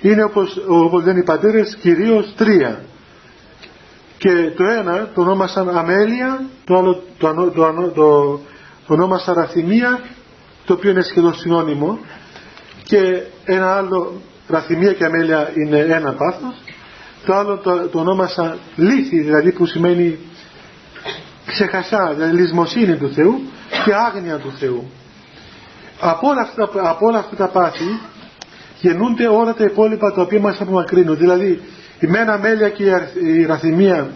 είναι όπως, όπως λένε οι πατέρες κυρίως τρία. Και το ένα το ονόμασαν αμέλεια, το άλλο το, το, το, το, ονόμασαν ραθυμία, το οποίο είναι σχεδόν συνώνυμο, και ένα άλλο, ραθυμία και αμέλεια είναι ένα πάθος, το άλλο το, το ονόμασα λύθη, δηλαδή που σημαίνει ξεχασά, δηλαδή λησμοσύνη του Θεού και άγνοια του Θεού. Από όλα αυτά, από όλα αυτά τα πάθη γεννούνται όλα τα υπόλοιπα τα οποία μας απομακρύνουν. Δηλαδή η μένα μέλια και η ραθυμία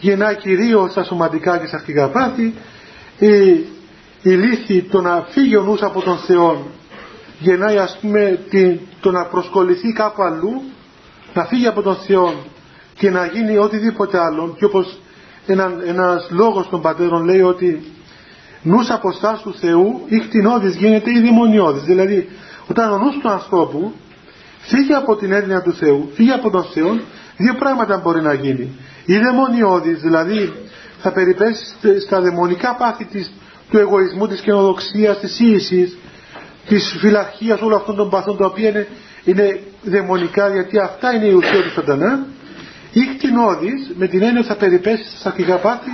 γεννά κυρίως στα σωματικά και στα αρχικά πάθη η, η λύθη το να φύγει ο νους από τον Θεό γεννάει ας πούμε το να προσκοληθεί κάπου αλλού να φύγει από τον Θεό και να γίνει οτιδήποτε άλλο και όπως ένα, ένας λόγος των πατέρων λέει ότι νους αποστάς του Θεού ή κτηνώδης γίνεται ή δαιμονιώδης δηλαδή όταν ο νους του ανθρώπου φύγει από την έννοια του Θεού, φύγει από τον Θεό, δύο πράγματα μπορεί να γίνει. Ή δαιμονιώδης, δηλαδή θα περιπέσει στα δαιμονικά πάθη της, του εγωισμού, της καινοδοξίας, της ίησης, της φιλαρχίας, όλων αυτών των παθών τα οποία είναι, είναι δαιμονικά γιατί αυτά είναι η ουσία του σατανά ή κτηνώδης με την έννοια θα περιπέσει στα αρχικά πάθη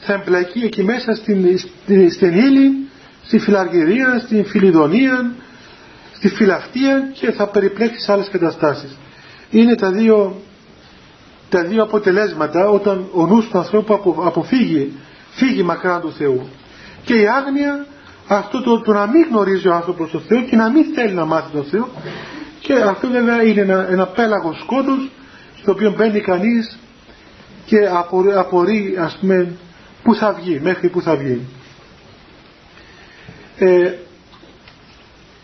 θα εμπλακεί εκεί μέσα στην, στην, στην ύλη, στη φιλαργυρία, στην φιλιδονία, στη φιλαυτία και θα περιπλέξει σε άλλες καταστάσεις. Είναι τα δύο, τα δύο αποτελέσματα όταν ο νους του ανθρώπου αποφύγει, φύγει μακρά του Θεού. Και η άγνοια αυτό το, το να μην γνωρίζει ο άνθρωπος τον Θεό και να μην θέλει να μάθει τον Θεό και αυτό βέβαια είναι ένα, ένα πέλαγος σκότους στο οποίο μπαίνει κανείς και απορεί, απορεί ας πούμε που θα βγει, μέχρι που θα βγει. Ε,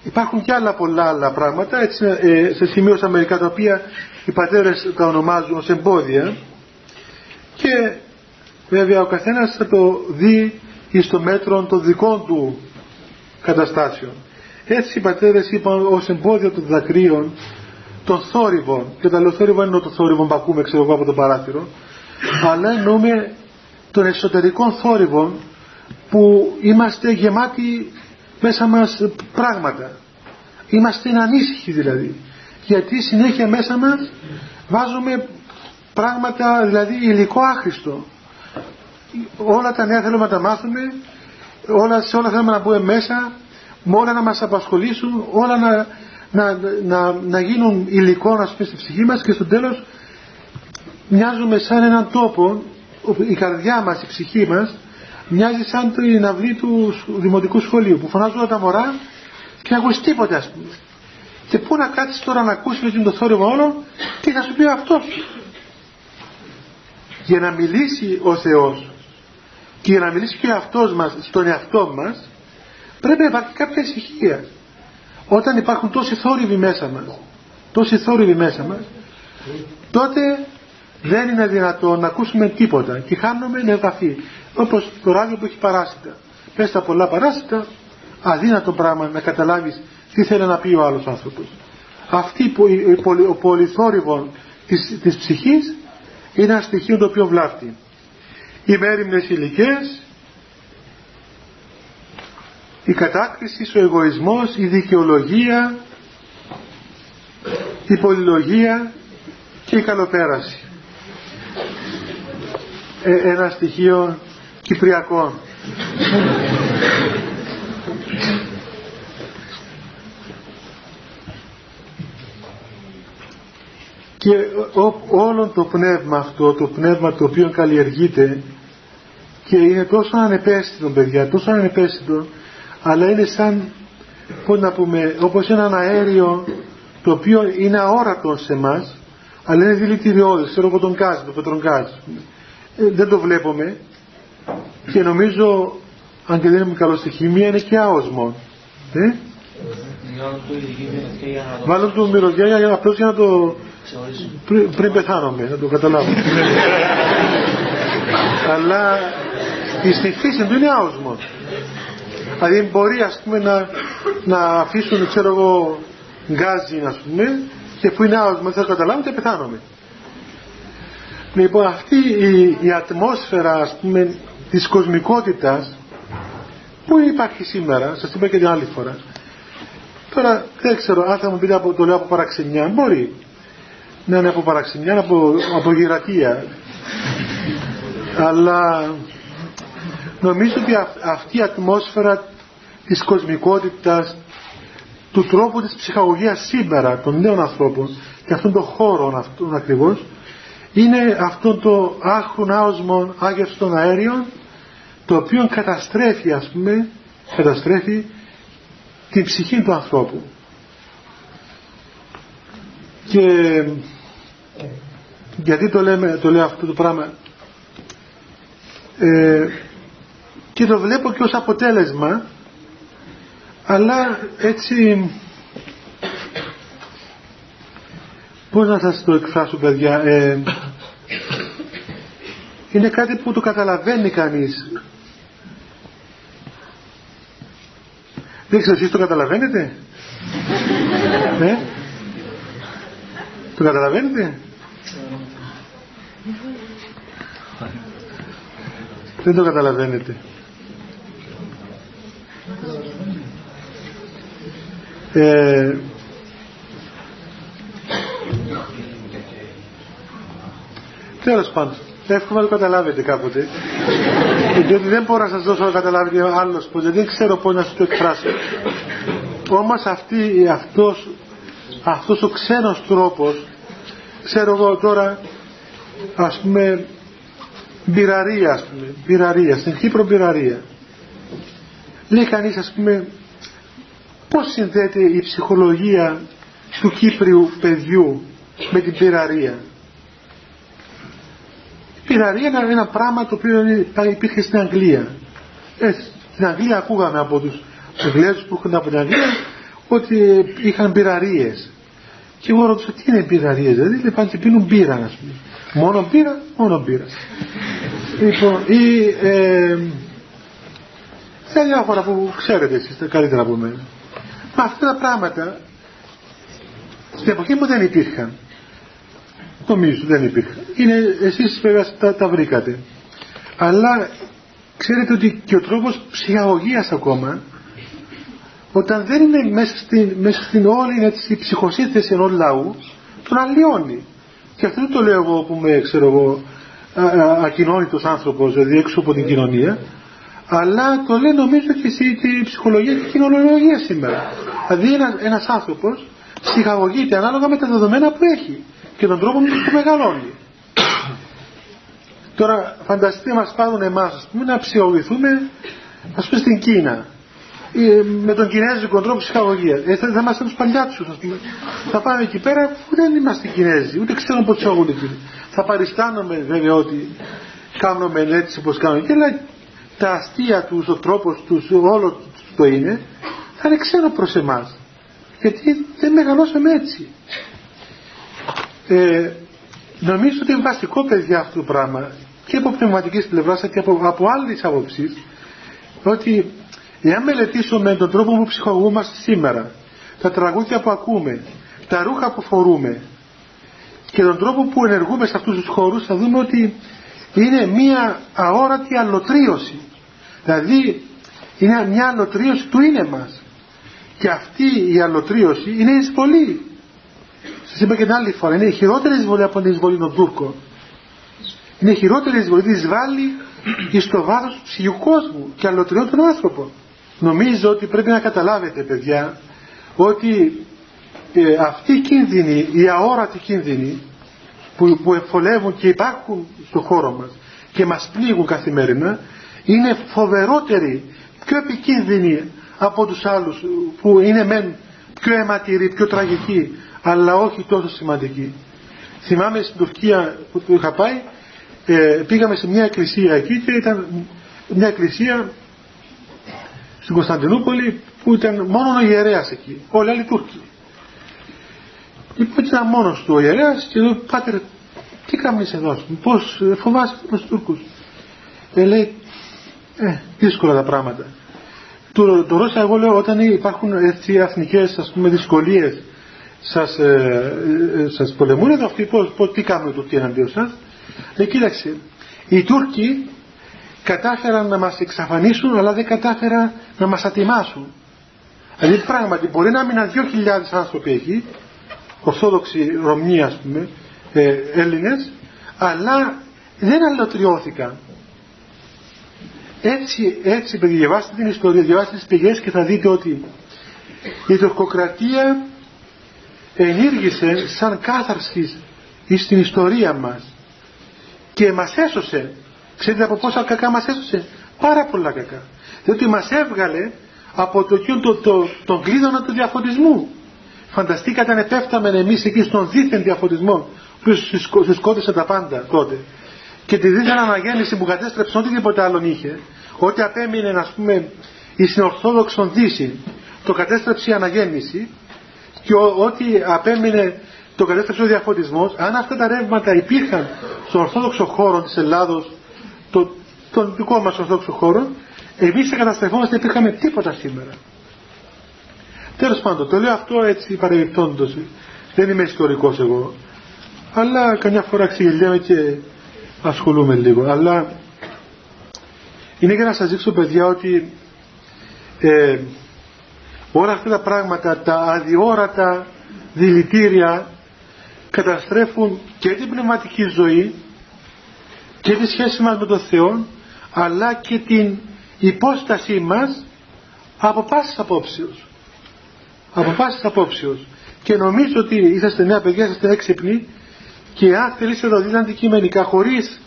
Υπάρχουν και άλλα πολλά άλλα πράγματα, έτσι, ε, σε σημείωσα μερικά τα οποία οι πατέρες τα ονομάζουν ως εμπόδια και βέβαια ο καθένας θα το δει εις το μέτρο των δικών του καταστάσεων. Έτσι οι πατέρες είπαν ως εμπόδιο των δακρύων των θόρυβων και τα λέω θόρυβο είναι το θόρυβο που ακούμε ξέρω εγώ από το παράθυρο αλλά εννοούμε των εσωτερικών θόρυβων που είμαστε γεμάτοι μέσα μας πράγματα. Είμαστε ανήσυχοι δηλαδή. Γιατί συνέχεια μέσα μας βάζουμε πράγματα, δηλαδή υλικό άχρηστο. Όλα τα νέα θέλουμε να τα μάθουμε, όλα, σε όλα θέλουμε να μπούμε μέσα, με όλα να μας απασχολήσουν, όλα να, να, να, να γίνουν υλικό να πούμε στη ψυχή μας και στο τέλος μοιάζουμε σαν έναν τόπο, η καρδιά μας, η ψυχή μας μοιάζει σαν την αυλή τους δημοτικούς σχολείου που φωνάζουν όλα τα μωρά και να ακούσεις τίποτα ας πούμε. Και πού να κάτσεις τώρα να ακούσεις με το θόρυβο όλο, τι θα σου πει αυτός. Για να μιλήσει ο Θεός και για να μιλήσει και ο αυτός μας στον εαυτό μας, πρέπει να υπάρχει κάποια ησυχία. Όταν υπάρχουν τόσοι θόρυβοι μέσα μας, τόσοι θόρυβοι μέσα μας, τότε δεν είναι δυνατόν να ακούσουμε τίποτα και χάνουμε επαφή. Όπως το ράδιο που έχει παράσιτα. Πες τα πολλά παράσιτα, αδύνατο πράγμα να καταλάβεις τι θέλει να πει ο άλλος άνθρωπος. Αυτή που ο πολυθόρυβο της, της ψυχής είναι ένα στοιχείο το οποίο βλάπτει. Οι μέρημνες ηλικές, η κατάκρισης, ο εγωισμός, η δικαιολογία, η πολυλογία και η καλοπέραση. Ε, ένα στοιχείο Κυπριακών. και όλο το πνεύμα αυτό, το πνεύμα το οποίο καλλιεργείται και είναι τόσο ανεπαίσθητο παιδιά, τόσο ανεπαίσθητο αλλά είναι σαν, πώς να πούμε, όπως έναν αέριο το οποίο είναι αόρατο σε εμά, αλλά είναι δηλητηριώδες, ξέρω εγώ τον γκάζ, τον πετρογκάζ. Ε, δεν το βλέπουμε και νομίζω, αν και δεν είμαι καλός στη χημεία, είναι και άοσμο. Ε; Βάλω το μυρωδιά για απλώς για να το πριν, πριν πεθάνομαι, να το καταλάβω. Αλλά στη φύση του είναι άοσμο. Δηλαδή μπορεί ας πούμε να, να αφήσουν ξέρω εγώ γκάζι ας πούμε και που είναι άοσμο δεν θα καταλάβω και πεθάνομαι. Λοιπόν αυτή η, η ατμόσφαιρα ας πούμε της κοσμικότητας που υπάρχει σήμερα, σας είπα και την άλλη φορά. Τώρα δεν ξέρω αν θα μου πείτε από, το λέω από παραξενιά, μπορεί να είναι από παραξενιά, από, από γυρατεία. Αλλά νομίζω ότι αυτή η ατμόσφαιρα της κοσμικότητας του τρόπου της ψυχαγωγίας σήμερα των νέων ανθρώπων και αυτών των χώρων αυτών ακριβώς είναι αυτό το άχρον άοσμο άγευσης των αέριων το οποίο καταστρέφει ας πούμε καταστρέφει την ψυχή του ανθρώπου. Και γιατί το, λέμε, το λέω αυτό το πράγμα; Ε, και το βλέπω και ως αποτέλεσμα αλλά έτσι πώς να σας το εκφράσω παιδιά ε, είναι κάτι που το καταλαβαίνει κανείς. Δεν ξέρω εσείς το καταλαβαίνετε; Ε; το καταλαβαίνετε; Δεν το καταλαβαίνετε ε, τέλος πάντων εύχομαι να το καταλάβετε κάποτε. Διότι δεν μπορώ να σας δώσω να καταλάβετε άλλος πως δεν ξέρω πώς να σας το εκφράσω. Όμως αυτή, αυτός, αυτός ο ξένος τρόπος ξέρω εγώ τώρα ας πούμε μπειραρία ας πούμε μπειραρία, στην Κύπρο μπειραρία. Λέει κανείς ας πούμε πώς συνδέεται η ψυχολογία του Κύπριου παιδιού με την πυραρία. Η πυραρία είναι ένα πράγμα το οποίο υπήρχε στην Αγγλία. Ε, στην Αγγλία ακούγαμε από τους Εγγλέζους που έχουν από την Αγγλία ότι είχαν πυραρίες. Και εγώ ρωτούσα τι είναι πυραρίες, δηλαδή λοιπόν και πίνουν μπύρα ας πούμε. Μόνο μπύρα, μόνο μπύρα. λοιπόν, ή ε, σε διάφορα που ξέρετε εσείς καλύτερα από μένα. Μα αυτά τα πράγματα στην εποχή μου δεν υπήρχαν. Νομίζω δεν υπήρχαν. Είναι, εσείς βέβαια τα, τα βρήκατε. Αλλά ξέρετε ότι και ο τρόπος ψυχαγωγίας ακόμα όταν δεν είναι μέσα στην, μέσα στην όλη έτσι, ψυχοσύνθεση ενός λαού τον αλλοιώνει. Και αυτό δεν το λέω εγώ που είμαι ξέρω εγώ ακοινώνητος άνθρωπος δηλαδή έξω από την κοινωνία αλλά το λέει νομίζω και η ψυχολογία και η κοινωνιολογία σήμερα. Δηλαδή ένας, ένας άνθρωπος ψυχαγωγείται ανάλογα με τα δεδομένα που έχει και τον τρόπο που μεγαλώνει. Τώρα φανταστείτε μας πάρουν εμάς ας πούμε, να ψυχαγωγηθούμε ας πούμε στην Κίνα ε, με τον κινέζικο τρόπο ψυχαγωγίας. Ε, θα, θα είμαστε τους παλιάτσους, ας πούμε. Θα πάμε εκεί πέρα που δεν είμαστε Κινέζοι, ούτε ξέρουμε πώς ψυχαγωγούνται εκείνοι. Θα παριστάνουμε βέβαια ότι κάνουμε έτσι όπως κάνουμε. Και αλλά τα αστεία τους, ο τρόπος τους, όλο το είναι, θα είναι ξένο προς εμάς. Γιατί δεν μεγαλώσαμε έτσι. Ε, νομίζω ότι είναι βασικό παιδιά αυτό το πράγμα και από πνευματικής πλευράς και από, από άλλης άποψης ότι εάν μελετήσουμε τον τρόπο που ψυχολογούμαστε σήμερα, τα τραγούδια που ακούμε, τα ρούχα που φορούμε και τον τρόπο που ενεργούμε σε αυτούς τους χώρους θα δούμε ότι είναι μία αόρατη αλωτρίωση Δηλαδή είναι μια αλωτρίωση του είναι μας. Και αυτή η αλωτρίωση είναι εισβολή. Σας είπα και την άλλη φορά, είναι η χειρότερη εισβολή από την εισβολή των Τούρκων. Είναι η χειρότερη εισβολή, της εισβάλλει στο βάθος του ψυχικού κόσμου και αλωτριών των άνθρωπων. Νομίζω ότι πρέπει να καταλάβετε παιδιά ότι ε, αυτοί οι κίνδυνοι, οι αόρατοι κίνδυνοι που, που εφολεύουν και υπάρχουν στον χώρο μας και μας πνίγουν καθημερινά είναι φοβερότεροι, πιο επικίνδυνοι από τους άλλους που είναι μεν πιο αιματηροί, πιο τραγικοί, αλλά όχι τόσο σημαντικοί. Θυμάμαι στην Τουρκία που είχα πάει, ε, πήγαμε σε μια εκκλησία εκεί και ήταν μια εκκλησία στην Κωνσταντινούπολη που ήταν μόνο ο ιερέας εκεί, όλοι άλλοι Τούρκοι. Λοιπόν ήταν μόνος του ο ιερέας και λέω πάτερ τι κάνεις εδώ, πώς φοβάσαι τους Τούρκους. Ε, λέει, ε, δύσκολα τα πράγματα. Το, το Ρώσα εγώ λέω όταν υπάρχουν έτσι αθνικές ας πούμε δυσκολίες σας, ε, ε, σας πολεμούν εδώ αυτοί πώς, πώς, τι κάνουν οι Τούρκοι εναντίον σας. Λέει κοίταξε, οι Τούρκοι κατάφεραν να μας εξαφανίσουν αλλά δεν κατάφεραν να μας ατιμάσουν. Δηλαδή πράγματι μπορεί να μείναν 2.000 άνθρωποι εκεί, Ορθόδοξοι Ρωμνοί ας πούμε, ε, Έλληνες, αλλά δεν αλλοτριώθηκαν. Έτσι, έτσι παιδιά, διαβάστε την ιστορία, διαβάστε τις πηγές και θα δείτε ότι η τουρκοκρατία ενήργησε σαν κάθαρσης στην ιστορία μας και μας έσωσε. Ξέρετε από πόσα κακά μας έσωσε; Πάρα πολλά κακά. Διότι μας έβγαλε από το, το, το, τον κλείδωνα του διαφωτισμού. Φανταστήκατε αν επέφταμε εμείς εκεί στον δίθεν διαφωτισμό που συσκότησε τα πάντα τότε. Και τη δίθεν αναγέννηση που κατέστρεψε ό,τι τίποτε άλλον είχε ό,τι απέμεινε να πούμε η συνορθόδοξον δύση το κατέστρεψε η αναγέννηση και ό,τι απέμεινε το κατέστρεψε ο διαφωτισμός. Αν αυτά τα ρεύματα υπήρχαν στον ορθόδοξο χώρο της Ελλάδος το, τον δικό μας ορθόδοξο χώρο εμείς σε καταστρεφόμαστε υπήρχαμε τίποτα σήμερα τέλος πάντων το λέω αυτό έτσι παρεμπιπτόντως. Δεν είμαι ιστορικός εγώ. Αλλά καμιά φορά ξεγελιάμαι και ασχολούμαι λίγο. Αλλά είναι για να σας δείξω παιδιά ότι ε, όλα αυτά τα πράγματα τα αδιόρατα δηλητήρια καταστρέφουν και την πνευματική ζωή και τη σχέση μας με τον Θεό αλλά και την υπόστασή μας από πάσης απόψεως από πάσης απόψεως και νομίζω ότι είσαστε νέα παιδιά, είσαστε έξυπνοι και αν θέλετε να δείτε αντικειμενικά χωρίς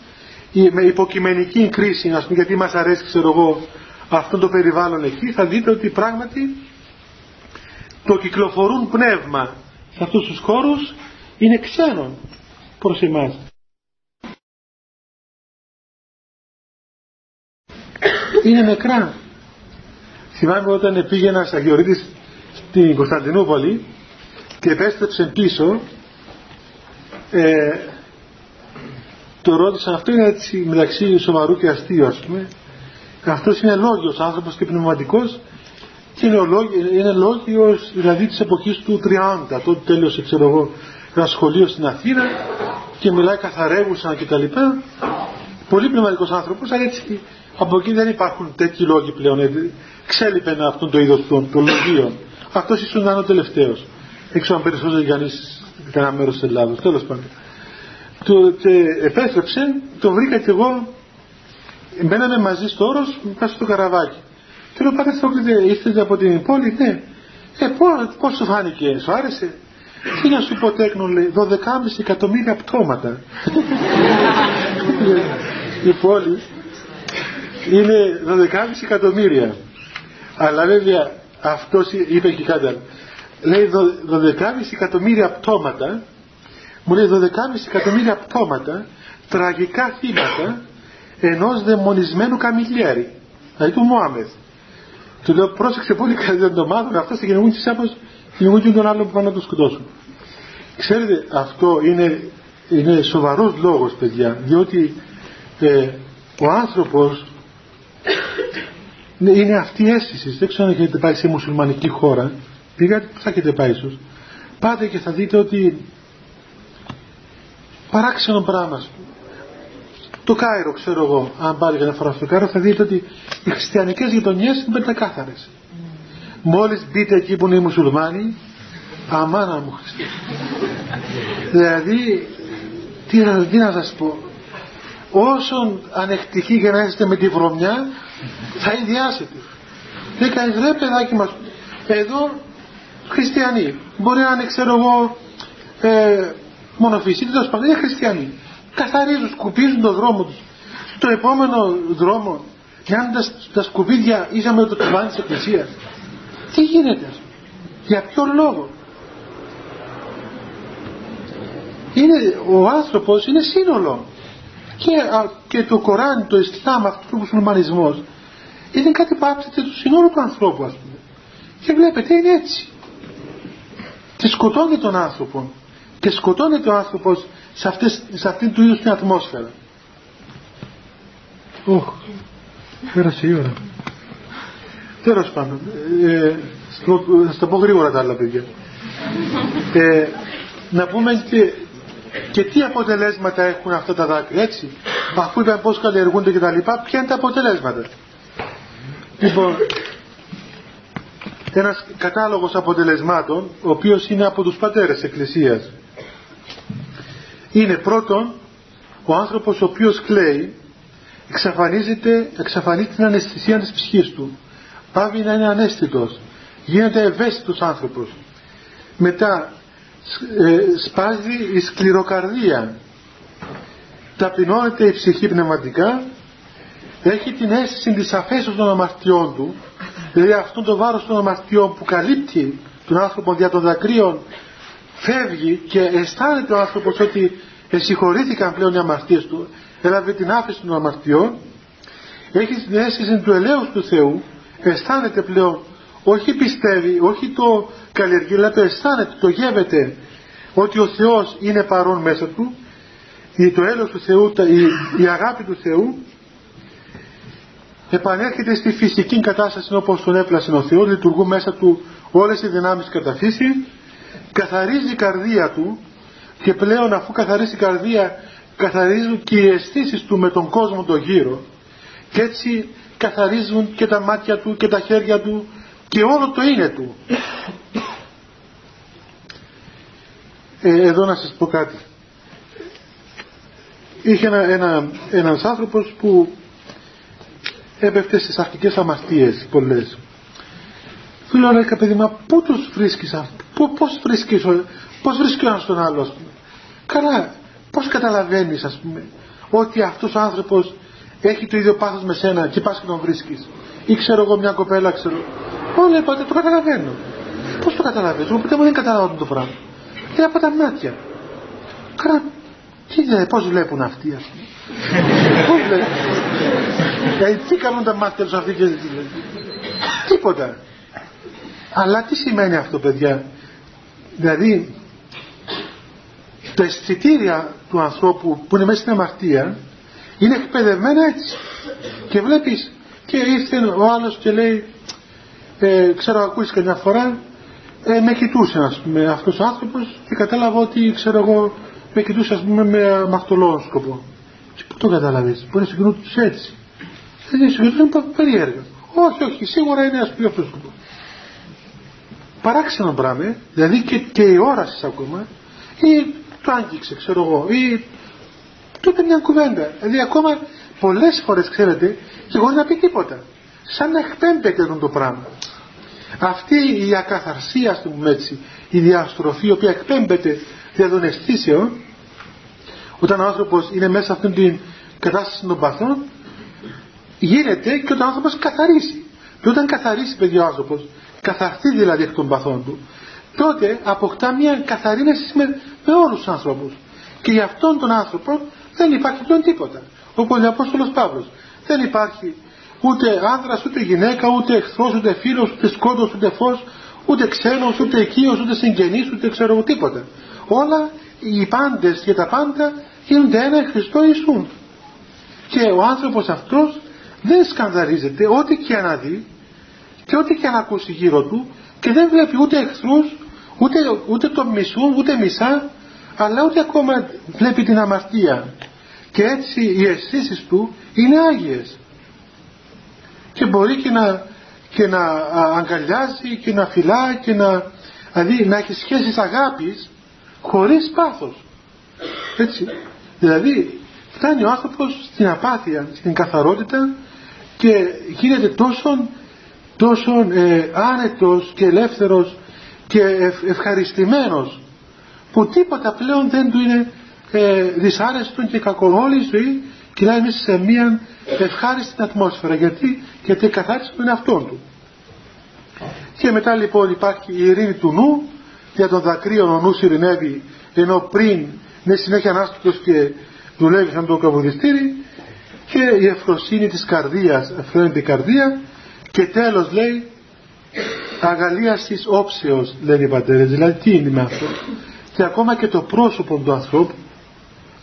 με υποκειμενική κρίση ας πούμε, γιατί μας αρέσει ξέρω εγώ αυτό το περιβάλλον εκεί θα δείτε ότι πράγματι το κυκλοφορούν πνεύμα σε αυτούς τους χώρους είναι ξένον προς εμάς. Είναι νεκρά. Θυμάμαι όταν πήγε ένας αγιορείτης στην Κωνσταντινούπολη και επέστρεψε πίσω ε, το ρώτησαν αυτό είναι έτσι μεταξύ σοβαρού και αστείου ας πούμε. Αυτός είναι λόγιος άνθρωπος και πνευματικός και είναι, λόγιο, είναι λόγιος δηλαδή της εποχής του 30 τότε τέλειωσε ξέρω εγώ ένα σχολείο στην Αθήνα και μιλάει καθαρεύουσαν και τα λοιπά. Πολύ πνευματικός άνθρωπος αλλά έτσι από εκεί δεν υπάρχουν τέτοιοι λόγοι πλέον. Έτσι. ξέλιπε αυτόν το είδος των, των λογίων αυτός ίσως να είναι ο τελευταίος. Έξω αν περισσότερο για κανένα μέρος της Ελλάδος τέλος πάντων. Του, και επέστρεψε, το βρήκα και εγώ. Μέναμε μαζί στο όρος κάτω στο καραβάκι. Και λέω πάτε στο είστε από την πόλη ναι ε, πώς, πώς σου φάνηκε, σου άρεσε; Τι να σου πω τέκνο λέει 12,5 εκατομμύρια πτώματα η πόλη είναι 12,5 εκατομμύρια. Αλλά βέβαια αυτός είπε και κάτι λέει 12,5 εκατομμύρια πτώματα μου λέει 12,5 εκατομμύρια πτώματα τραγικά θύματα ενός δαιμονισμένου καμιλιέρη δηλαδή του Μωάμεθ. Του λέω πρόσεξε πολύ κάτι δεν το μάθουν αυτό και γεννούν τις άπως γεννούν και τον άλλο που πάνε να το σκοτώσουν. Ξέρετε αυτό είναι, είναι σοβαρός λόγος παιδιά διότι ε, ο άνθρωπος είναι αυτή η αίσθηση. Δεν ξέρω αν έχετε πάει σε μουσουλμανική χώρα. Πήγατε που θα έχετε πάει ίσως πάτε και θα δείτε ότι παράξενο πράγμα το Κάιρο ξέρω εγώ αν πάρει για να φορά στο Κάιρο θα δείτε ότι οι χριστιανικές γειτονιές είναι πεντακάθαρες. Mm. μόλις μπείτε εκεί που είναι οι μουσουλμάνοι αμάνα μου Χριστέ. Δηλαδή τι, τι να σας πω. Όσον ανεκτικοί και να είστε με τη βρωμιά θα ιδιάσετε δεν κάνεις ρε παιδάκι μας εδώ χριστιανοί μπορεί να είναι ξέρω εγώ ε, μονοφυσί, τέλο πάντων είναι χριστιανοί. Καθαρίζουν, σκουπίζουν τον δρόμο τους. Στο επόμενο δρόμο Κάνοντα τα σκουπίδια με το ταβάνι της Εκκλησίας. Τι γίνεται. Για ποιο λόγο. Είναι, ο άνθρωπος είναι σύνολο. Και, και το Κοράνι, το Ισλάμ, αυτό ο μουσουλμανισμός είναι κάτι που άπτεται του συνόλου του ανθρώπου ας πούμε. Και βλέπετε είναι έτσι. Και σκοτώνει τον άνθρωπο. Και σκοτώνει τον άνθρωπο σε, αυτές, σε αυτήν του είδους την ατμόσφαιρα. Οχ, πέρασε η ώρα. Τέλος πάντων, ε, θα στα πω γρήγορα τα άλλα παιδιά. Ε, να πούμε και, και τι αποτελέσματα έχουν αυτά τα δάκρυα, έτσι. Αφού είπαμε πώς καλλιεργούνται και τα λοιπά, ποια είναι τα αποτελέσματα. Λοιπόν, ένας κατάλογος αποτελεσμάτων, ο οποίος είναι από τους πατέρες Εκκλησίας. Είναι πρώτον, ο άνθρωπος ο οποίος κλαίει, εξαφανίζεται, εξαφανίζει την αναισθησία της ψυχής του. Πάβει να είναι ανέστητος. Γίνεται ευαίσθητος άνθρωπος. Μετά, ε, σπάζει η σκληροκαρδία. Ταπεινώνεται η ψυχή πνευματικά έχει την αίσθηση της αφέσεως των αμαρτιών του δηλαδή αυτόν το βάρος των αμαρτιών που καλύπτει τον άνθρωπο δια των δακρύων φεύγει και αισθάνεται ο άνθρωπος ότι εσυγχωρήθηκαν πλέον οι αμαρτίες του έλαβε την άφεση των αμαρτιών έχει την αίσθηση του ελέους του Θεού αισθάνεται πλέον όχι πιστεύει, όχι το καλλιεργεί αλλά το αισθάνεται, το γεύεται ότι ο Θεός είναι παρόν μέσα του το έλεος του Θεού, η, η αγάπη του Θεού επανέρχεται στη φυσική κατάσταση όπως τον έπλασε ο Θεός, λειτουργούν μέσα του όλες οι δυνάμεις κατά φύση, καθαρίζει η καρδία του και πλέον αφού καθαρίζει η καρδία καθαρίζουν και οι αισθήσεις του με τον κόσμο το γύρω και έτσι καθαρίζουν και τα μάτια του και τα χέρια του και όλο το είναι του. Ε, εδώ να σας πω κάτι. Είχε ένα, ένα, ένας άνθρωπος που έπεφτε στις αρχικές αμαρτίες πολλές. Του λέω ρε παιδί μα πού τους βρίσκεις αυτούς, πώς βρίσκεις, πώς βρίσκει ο ένας τον άλλο ας πούμε; Καλά, πώς καταλαβαίνεις ας πούμε ότι αυτός ο άνθρωπος έχει το ίδιο πάθος με σένα και πας και τον βρίσκεις; Ή ξέρω εγώ μια κοπέλα ξέρω. Όλα είπατε το καταλαβαίνω. Πώς το καταλαβαίνεις, μου πείτε μου δεν καταλαβαίνω το πράγμα. Και από τα μάτια. Καλά, τι, πώς βλέπουν αυτοί ας πούμε. πώς βλέπουν. Ε, τι κάνουν τα μάτια τους αυτοί και... Τίποτα. Αλλά τι σημαίνει αυτό παιδιά; Δηλαδή τα αισθητήρια του ανθρώπου που είναι μέσα στην αμαρτία είναι εκπαιδευμένα έτσι. Και βλέπεις και ήρθε ο άλλος και λέει ε, ξέρω ακούεις καμιά φορά ε, με κοιτούσε ας πούμε αυτός ο άνθρωπος και κατάλαβα ότι ξέρω εγώ με κοιτούσε ας πούμε με αμαρτωλό σκοπό. Και πού το καταλαβείς, μπορεί να συγκινούν έτσι. Δεν είναι περίεργα. Όχι, όχι, σίγουρα είναι ας πούμε αυτό σκοπό. Παράξενο πράγμα, ε. δηλαδή και, και η όρασης ακόμα, ή το άγγιξε, ξέρω εγώ, ή του είπε μια κουβέντα. Δηλαδή ακόμα πολλές φορές ξέρετε, και εγώ να πει τίποτα. Σαν να εκπέμπεται το πράγμα. Αυτή η ακαθαρσία, ας πούμε έτσι, η διαστροφή, η οποία εκπέμπεται δια των αισθήσεων, όταν ο άνθρωπος είναι μέσα σε αυτήν την κατάσταση των παθών, γίνεται και όταν ο άνθρωπος καθαρίσει. Και όταν καθαρίσει παιδιά ο άνθρωπος, καθαρθεί δηλαδή εκ των παθών του, τότε αποκτά μια καθαρή με, με όλους τους άνθρωπους. Και για αυτόν τον άνθρωπο δεν υπάρχει πλέον τίποτα. Όπως λέει ο Απόστολος Παύλος. Δεν υπάρχει ούτε άνδρας, ούτε γυναίκα, ούτε εχθρός, ούτε φίλος, ούτε σκότος, ούτε φως, ούτε ξένος, ούτε οικείος, ούτε συγγενής, ούτε ξέρω τίποτα. Όλα οι πάντες και τα πάντα γίνονται ένα Χριστό Ιησού. Και ο άνθρωπος αυτός δεν σκανδαλίζεται ό,τι και να δει και ό,τι και να ακούσει γύρω του και δεν βλέπει ούτε εχθρούς, ούτε, ούτε τον μισούν, ούτε μισά, αλλά ούτε ακόμα βλέπει την αμαρτία. Και έτσι οι αισθήσεις του είναι άγιες. Και μπορεί και να, και να αγκαλιάζει και να φυλά και να, δηλαδή να έχει σχέσεις αγάπης χωρίς πάθος. Έτσι. Δηλαδή φτάνει ο άνθρωπος στην απάθεια, στην καθαρότητα και γίνεται τόσο, τόσο ε, άνετος και ελεύθερος και ευχαριστημένος που τίποτα πλέον δεν του είναι ε, δυσάρεστο και κακό όλη η ζωή κυλάει μέσα σε μια ευχάριστη ατμόσφαιρα γιατί, γιατί καθάρισε τον εαυτό του και μετά λοιπόν υπάρχει η ειρήνη του νου για τον δακρύο ο νους ειρηνεύει ενώ πριν είναι συνέχεια ανάστατος και δουλεύει σαν το καβουδιστήρι και η ευφροσύνη της καρδίας ευφραίνεται η καρδία και τέλος λέει αγαλίασης όψεως λένε οι πατέρες. Δηλαδή τι είναι με αυτό; Και ακόμα και το πρόσωπο του ανθρώπου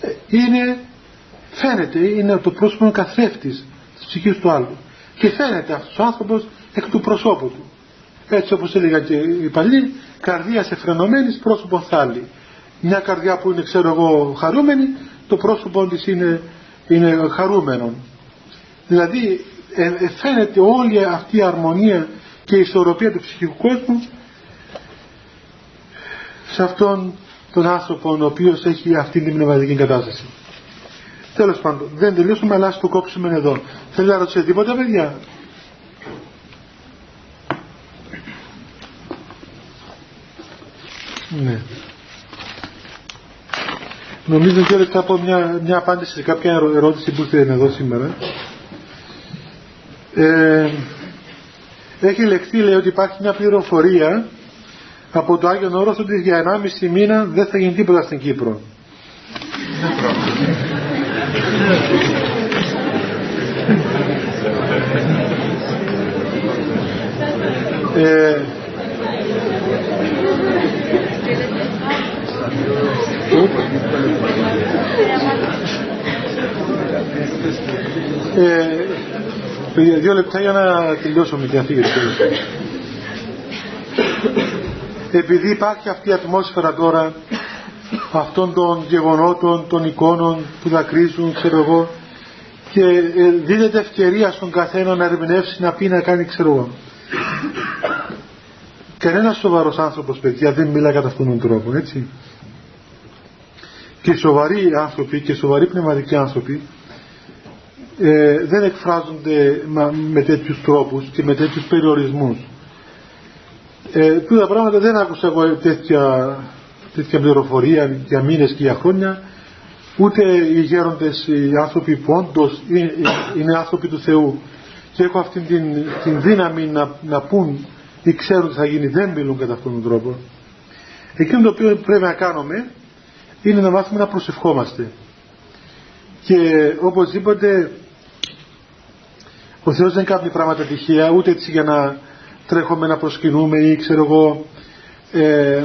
ε, είναι φαίνεται είναι το πρόσωπο καθρέφτης της ψυχής του άλλου. Και φαίνεται αυτός ο άνθρωπος εκ του προσώπου του. Έτσι όπως έλεγα και οι παλιοί καρδία σε φρενωμένης πρόσωπο θάλη μια καρδιά που είναι ξέρω εγώ χαρούμενη το πρόσωπο της είναι, είναι χαρούμενο δηλαδή ε, ε, φαίνεται όλη αυτή η αρμονία και η ισορροπία του ψυχικού κόσμου σε αυτόν τον άνθρωπο ο οποίος έχει αυτή την πνευματική κατάσταση. Τέλος πάντων, δεν τελειώσουμε αλλά ας το κόψουμε εδώ. Θέλει να ρωτήσετε τίποτα παιδιά; Ναι. Νομίζω ότι θα πω μια, μια απάντηση σε κάποια ερώτηση που ήρθε εδώ σήμερα. Ε, έχει λεχθεί λέει ότι υπάρχει μια πληροφορία από το Άγιο Όρος ότι για 1,5 μήνα δεν θα γίνει τίποτα στην Κύπρο. ε, ε, δύο λεπτά για να τελειώσουμε και αφήγηση. Επειδή υπάρχει αυτή η ατμόσφαιρα τώρα αυτών των γεγονότων, των εικόνων που δακρύζουν, ξέρω εγώ, και ε, δίνεται ευκαιρία στον καθένα να ερμηνεύσει, να πει, να κάνει, ξέρω εγώ. Κανένας σοβαρός άνθρωπος, παιδιά, δεν μιλά κατά αυτόν τον τρόπο, έτσι και σοβαροί άνθρωποι και σοβαροί πνευματικοί άνθρωποι ε, δεν εκφράζονται με τέτοιους τρόπους και με τέτοιους περιορισμούς. Ε, τούτα πράγματα δεν άκουσα εγώ τέτοια, τέτοια πληροφορία για μήνες και για χρόνια ούτε οι γέροντες οι άνθρωποι που όντως είναι άνθρωποι του Θεού και έχω αυτή την, την δύναμη να, να πούν ή ξέρουν τι θα γίνει δεν μιλούν κατά αυτόν τον τρόπο εκείνο το οποίο πρέπει να κάνουμε είναι να μάθουμε να προσευχόμαστε. Και οπωσδήποτε ο Θεός δεν κάνει πράγματα τυχαία ούτε έτσι για να τρέχουμε να προσκυνούμε ή ξέρω εγώ ε,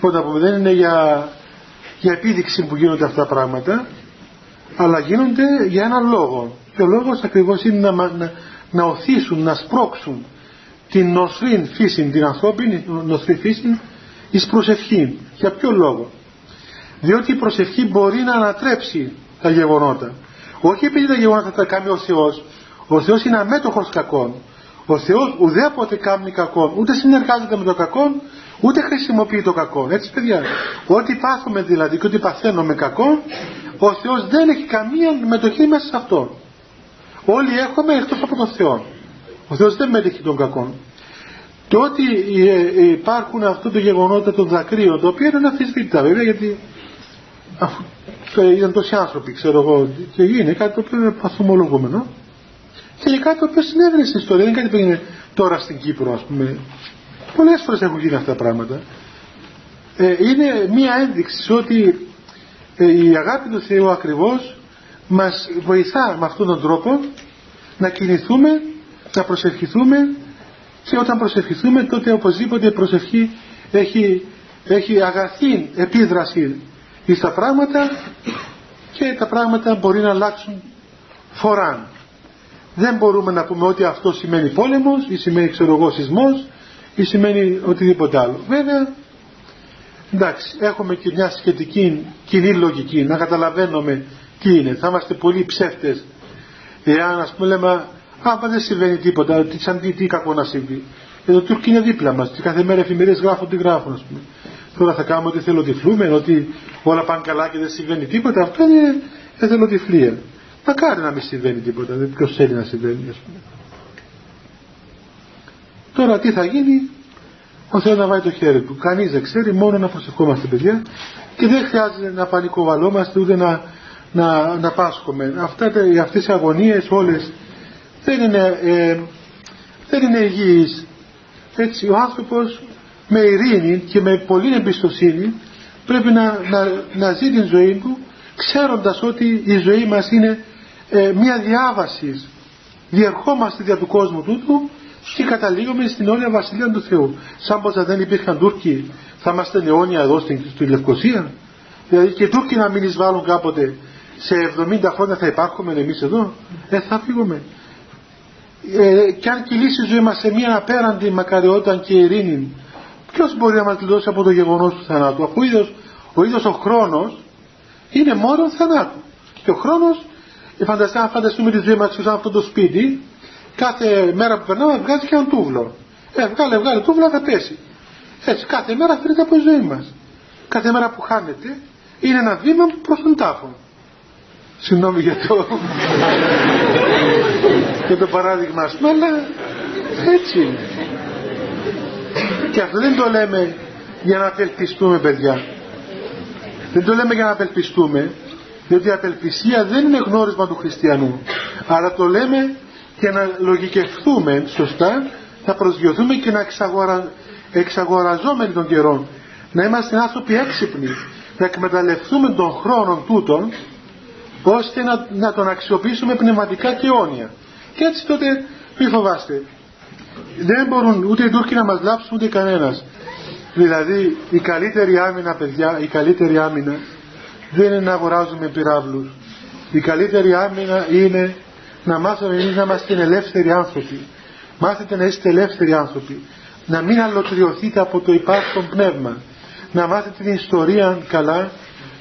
να πούμε, δεν είναι για, για επίδειξη που γίνονται αυτά τα πράγματα αλλά γίνονται για έναν λόγο και ο λόγος ακριβώς είναι να, να, να οθήσουν, να σπρώξουν την νοθρή φύση, την ανθρώπινη νοθρή φύση εις προσευχή. Για ποιο λόγο; Διότι η προσευχή μπορεί να ανατρέψει τα γεγονότα όχι επειδή τα γεγονότα τα κάνει ο Θεός ο Θεός είναι αμέτωχος κακών ο Θεός ουδέποτε κάνει κακό ούτε συνεργάζεται με το κακό ούτε χρησιμοποιεί το κακό έτσι παιδιά ό,τι πάθουμε δηλαδή και ό,τι παθαίνουμε κακό ο Θεός δεν έχει καμία μετοχή μέσα σε αυτό όλοι έχουμε εκτός από τον Θεό. Ο Θεός δεν μετέχει τον κακό και ότι ε, ε, υπάρχουν αυτό το γεγονότα των δακρύων το οποίο είναι αφισβήτητα βέβαια γιατί αφού ήταν τόσοι άνθρωποι ξέρω εγώ και είναι κάτι το οποίο είναι παθομολογούμενο και είναι κάτι το οποίο συνέβαινε στην ιστορία δεν είναι κάτι που είναι τώρα στην Κύπρο ας πούμε πολλές φορές έχουν γίνει αυτά τα πράγματα ε, είναι μία ένδειξη ότι ε, η αγάπη του Θεού ακριβώς μας βοηθά με αυτόν τον τρόπο να κινηθούμε να προσευχηθούμε και όταν προσευχηθούμε τότε οπωσδήποτε η προσευχή έχει, έχει αγαθή επίδραση στα πράγματα και τα πράγματα μπορεί να αλλάξουν φοράν. Δεν μπορούμε να πούμε ότι αυτό σημαίνει πόλεμος ή σημαίνει ξέρω εγώ σεισμός ή σημαίνει οτιδήποτε άλλο. Βέβαια, εντάξει, έχουμε και μια σχετική κοινή λογική να καταλαβαίνουμε τι είναι. Θα είμαστε πολύ ψεύτες εάν ας πούμε λέμε Α, δεν συμβαίνει τίποτα, τι, σαν τι, τι κακό να συμβεί. Εδώ Τούρκοι είναι δίπλα μας και κάθε μέρα εφημερίες γράφουν τι γράφουν ας πούμε. Τώρα θα κάνουμε ότι θελοτυφλούμε, ότι όλα πάνε καλά και δεν συμβαίνει τίποτα. Αυτό είναι εθελοτυφλία. Μακάρι να μην συμβαίνει τίποτα. Δεν ποιος θέλει να συμβαίνει, ας πούμε. Τώρα τι θα γίνει, ο Θεός να βάλει το χέρι του. Κανείς δεν ξέρει, μόνο να προσευχόμαστε παιδιά και δεν χρειάζεται να πανικοβαλόμαστε ούτε να, να, να πάσχουμε. Αυτά, αυτές οι αγωνίες όλες δεν είναι, ε, δεν είναι υγιείς. Έτσι ο άνθρωπος με ειρήνη και με πολλή εμπιστοσύνη πρέπει να, να, να ζει την ζωή του ξέροντας ότι η ζωή μας είναι ε, μια διάβαση. Διερχόμαστε δια του κόσμου τούτου και καταλήγουμε στην αιώνια βασιλεία του Θεού. Σαν πως δεν υπήρχαν Τούρκοι θα είμαστε αιώνια εδώ στην, στη Λευκοσία. Δηλαδή και Τούρκοι να μην εισβάλλουν κάποτε. Σε 70 χρόνια θα υπάρχουμε εμείς εδώ. Ε, θα φύγουμε. Ε, και αν κυλήσει η ζωή μας σε μια απέραντη μακαριότητα και ειρήνη ποιος μπορεί να μας δηλώσει από το γεγονός του θανάτου αφού ο ίδιος ο, ίδιος ο χρόνος είναι μόνο θανάτου. Και ο χρόνος φανταστείτε αν φανταστούμε τη ζωή μας σαν αυτό το σπίτι. Κάθε μέρα που περνάμε βγάζει και έναν τούβλο. Ε, βγάλε, βγάλε τούβλο θα πέσει. Έτσι κάθε μέρα φέρεται από η ζωή μας. Κάθε μέρα που χάνεται είναι ένα βήμα προς τον τάφο. Συγγνώμη για το για το παράδειγμα ας πούμε αλλά έτσι είναι. Και αυτό δεν το λέμε για να απελπιστούμε παιδιά. Δεν το λέμε για να απελπιστούμε διότι η απελπισία δεν είναι γνώρισμα του χριστιανού. Αλλά το λέμε για να λογικευτούμε σωστά να προσγειωθούμε και να εξαγορα... εξαγοραζόμενοι των καιρών. Να είμαστε άνθρωποι έξυπνοι να εκμεταλλευτούμε τον χρόνο τούτον ώστε να, να τον αξιοποιήσουμε πνευματικά και αιώνια. Και έτσι τότε μη φοβάστε. Δεν μπορούν ούτε οι Τούρκοι να μας λάψουν ούτε κανένας. Δηλαδή η καλύτερη άμυνα παιδιά η καλύτερη άμυνα δεν είναι να αγοράζουμε πυράβλους. Η καλύτερη άμυνα είναι να μάθουμε εμείς να είμαστε ελεύθεροι άνθρωποι. Μάθετε να είστε ελεύθεροι άνθρωποι. Να μην αλωτριωθείτε από το υπάρχον πνεύμα. Να μάθετε την ιστορία καλά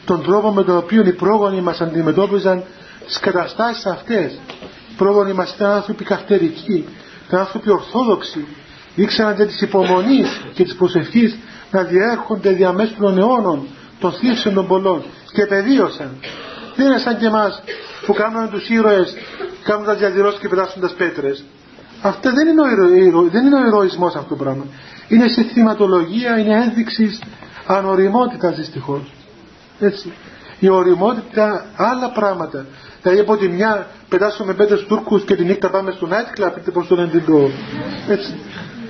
τον τρόπο με τον οποίο οι πρόγονοι μας αντιμετώπιζαν τις καταστάσεις αυτές. Οι πρόγονοι μας ήταν άνθρωποι καυτερικοί ήταν άνθρωποι ορθόδοξοι. Ήξεραν και της υπομονής και της προσευχής να διέρχονται διαμέσου των αιώνων των θύσεων των πολλών και πεδίωσαν. Δεν είναι σαν και εμάς που κάνουν τους ήρωες κάνουν τα διαδηλώσεις και πετάσσουν πέτρες. Αυτό δεν είναι ο, ηρωισμός δεν είναι ο ηρωισμός αυτό το πράγμα. Είναι συστηματολογία, είναι ένδειξης ανοριμότητας δυστυχώς. Έτσι. Η οριμότητα άλλα πράγματα. Δηλαδή από τη μια πετάσουμε πέντε Τούρκους και τη νύχτα πάμε στο night club είτε πως το λένε έτσι.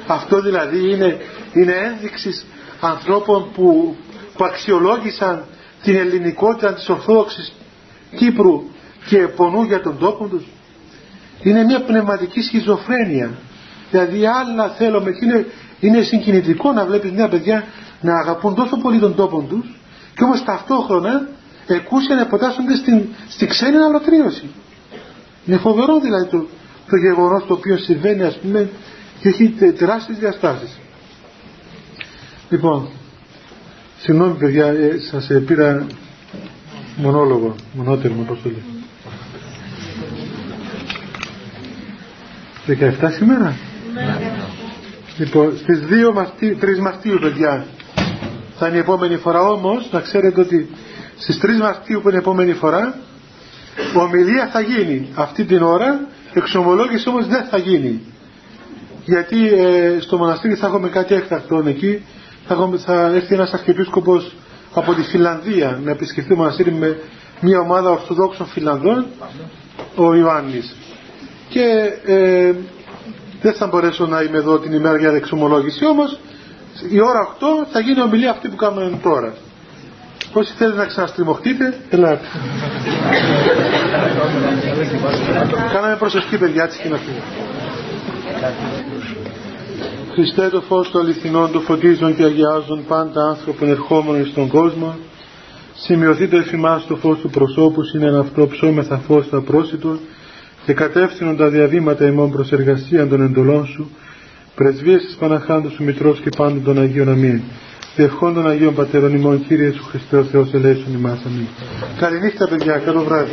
Αυτό δηλαδή είναι, είναι ένδειξης ανθρώπων που, που αξιολόγησαν την ελληνικότητα της Ορθόδοξης Κύπρου και πονούν για τον τόπο τους. Είναι μια πνευματική σχιζοφρένεια. Δηλαδή άλλα θέλουμε και είναι, είναι συγκινητικό να βλέπεις μια παιδιά να αγαπούν τόσο πολύ τον τόπο τους και όμως ταυτόχρονα εκούσια να υποτάσσονται στην, στη ξένη αλωτρίωση είναι φοβερό δηλαδή το, το γεγονός το οποίο συμβαίνει ας πούμε και έχει τεράστιες διαστάσεις. Λοιπόν συγγνώμη παιδιά ε, σας ε, πήρα μονόλογο μονότερμα πώς το λέει 17 σήμερα λοιπόν στις 2 Μαρτίου, 3 Μαρτίου παιδιά θα είναι η επόμενη φορά όμως να ξέρετε ότι στις 3 Μαρτίου που είναι η επόμενη φορά ομιλία θα γίνει. Αυτή την ώρα εξομολόγηση όμως δεν θα γίνει. Γιατί ε, στο μοναστήρι θα έχουμε κάτι έκτακτο εκεί θα, έχουμε, θα έρθει ένας αρχιεπίσκοπος από τη Φιλανδία να επισκεφθεί το μοναστήρι με μια ομάδα Ορθοδόξων Φιλανδών ο Ιωάννης. Και ε, δεν θα μπορέσω να είμαι εδώ την ημέρα για εξομολόγηση όμως. Η ώρα 8 θα γίνει ομιλία αυτή που κάνουμε τώρα. Όσοι θέλετε να ξαναστριμωχτείτε ελάτε κάναμε προσευχή παιδιά της και Χριστέ το φως του αληθινών του φωτίζουν και αγιάζουν πάντα άνθρωπον ερχόμενοι στον κόσμο. Σημειωθεί το εφημάς το φως του προσώπους είναι ένα αυτό ψώμεθα φως τα πρόσιτο και κατεύθυνον τα διαβήματα ημών προς εργασία των εντολών σου. Πρεσβείες της Παναχάντου σου Μητρός και πάντων των Αγίων Αμήν. Διευχών των Αγίων Πατέρων ημών Κύριε Σου Χριστέ ο Θεός ελέησον ημάς Αμήν. Καληνύχτα παιδιά, καλό βράδυ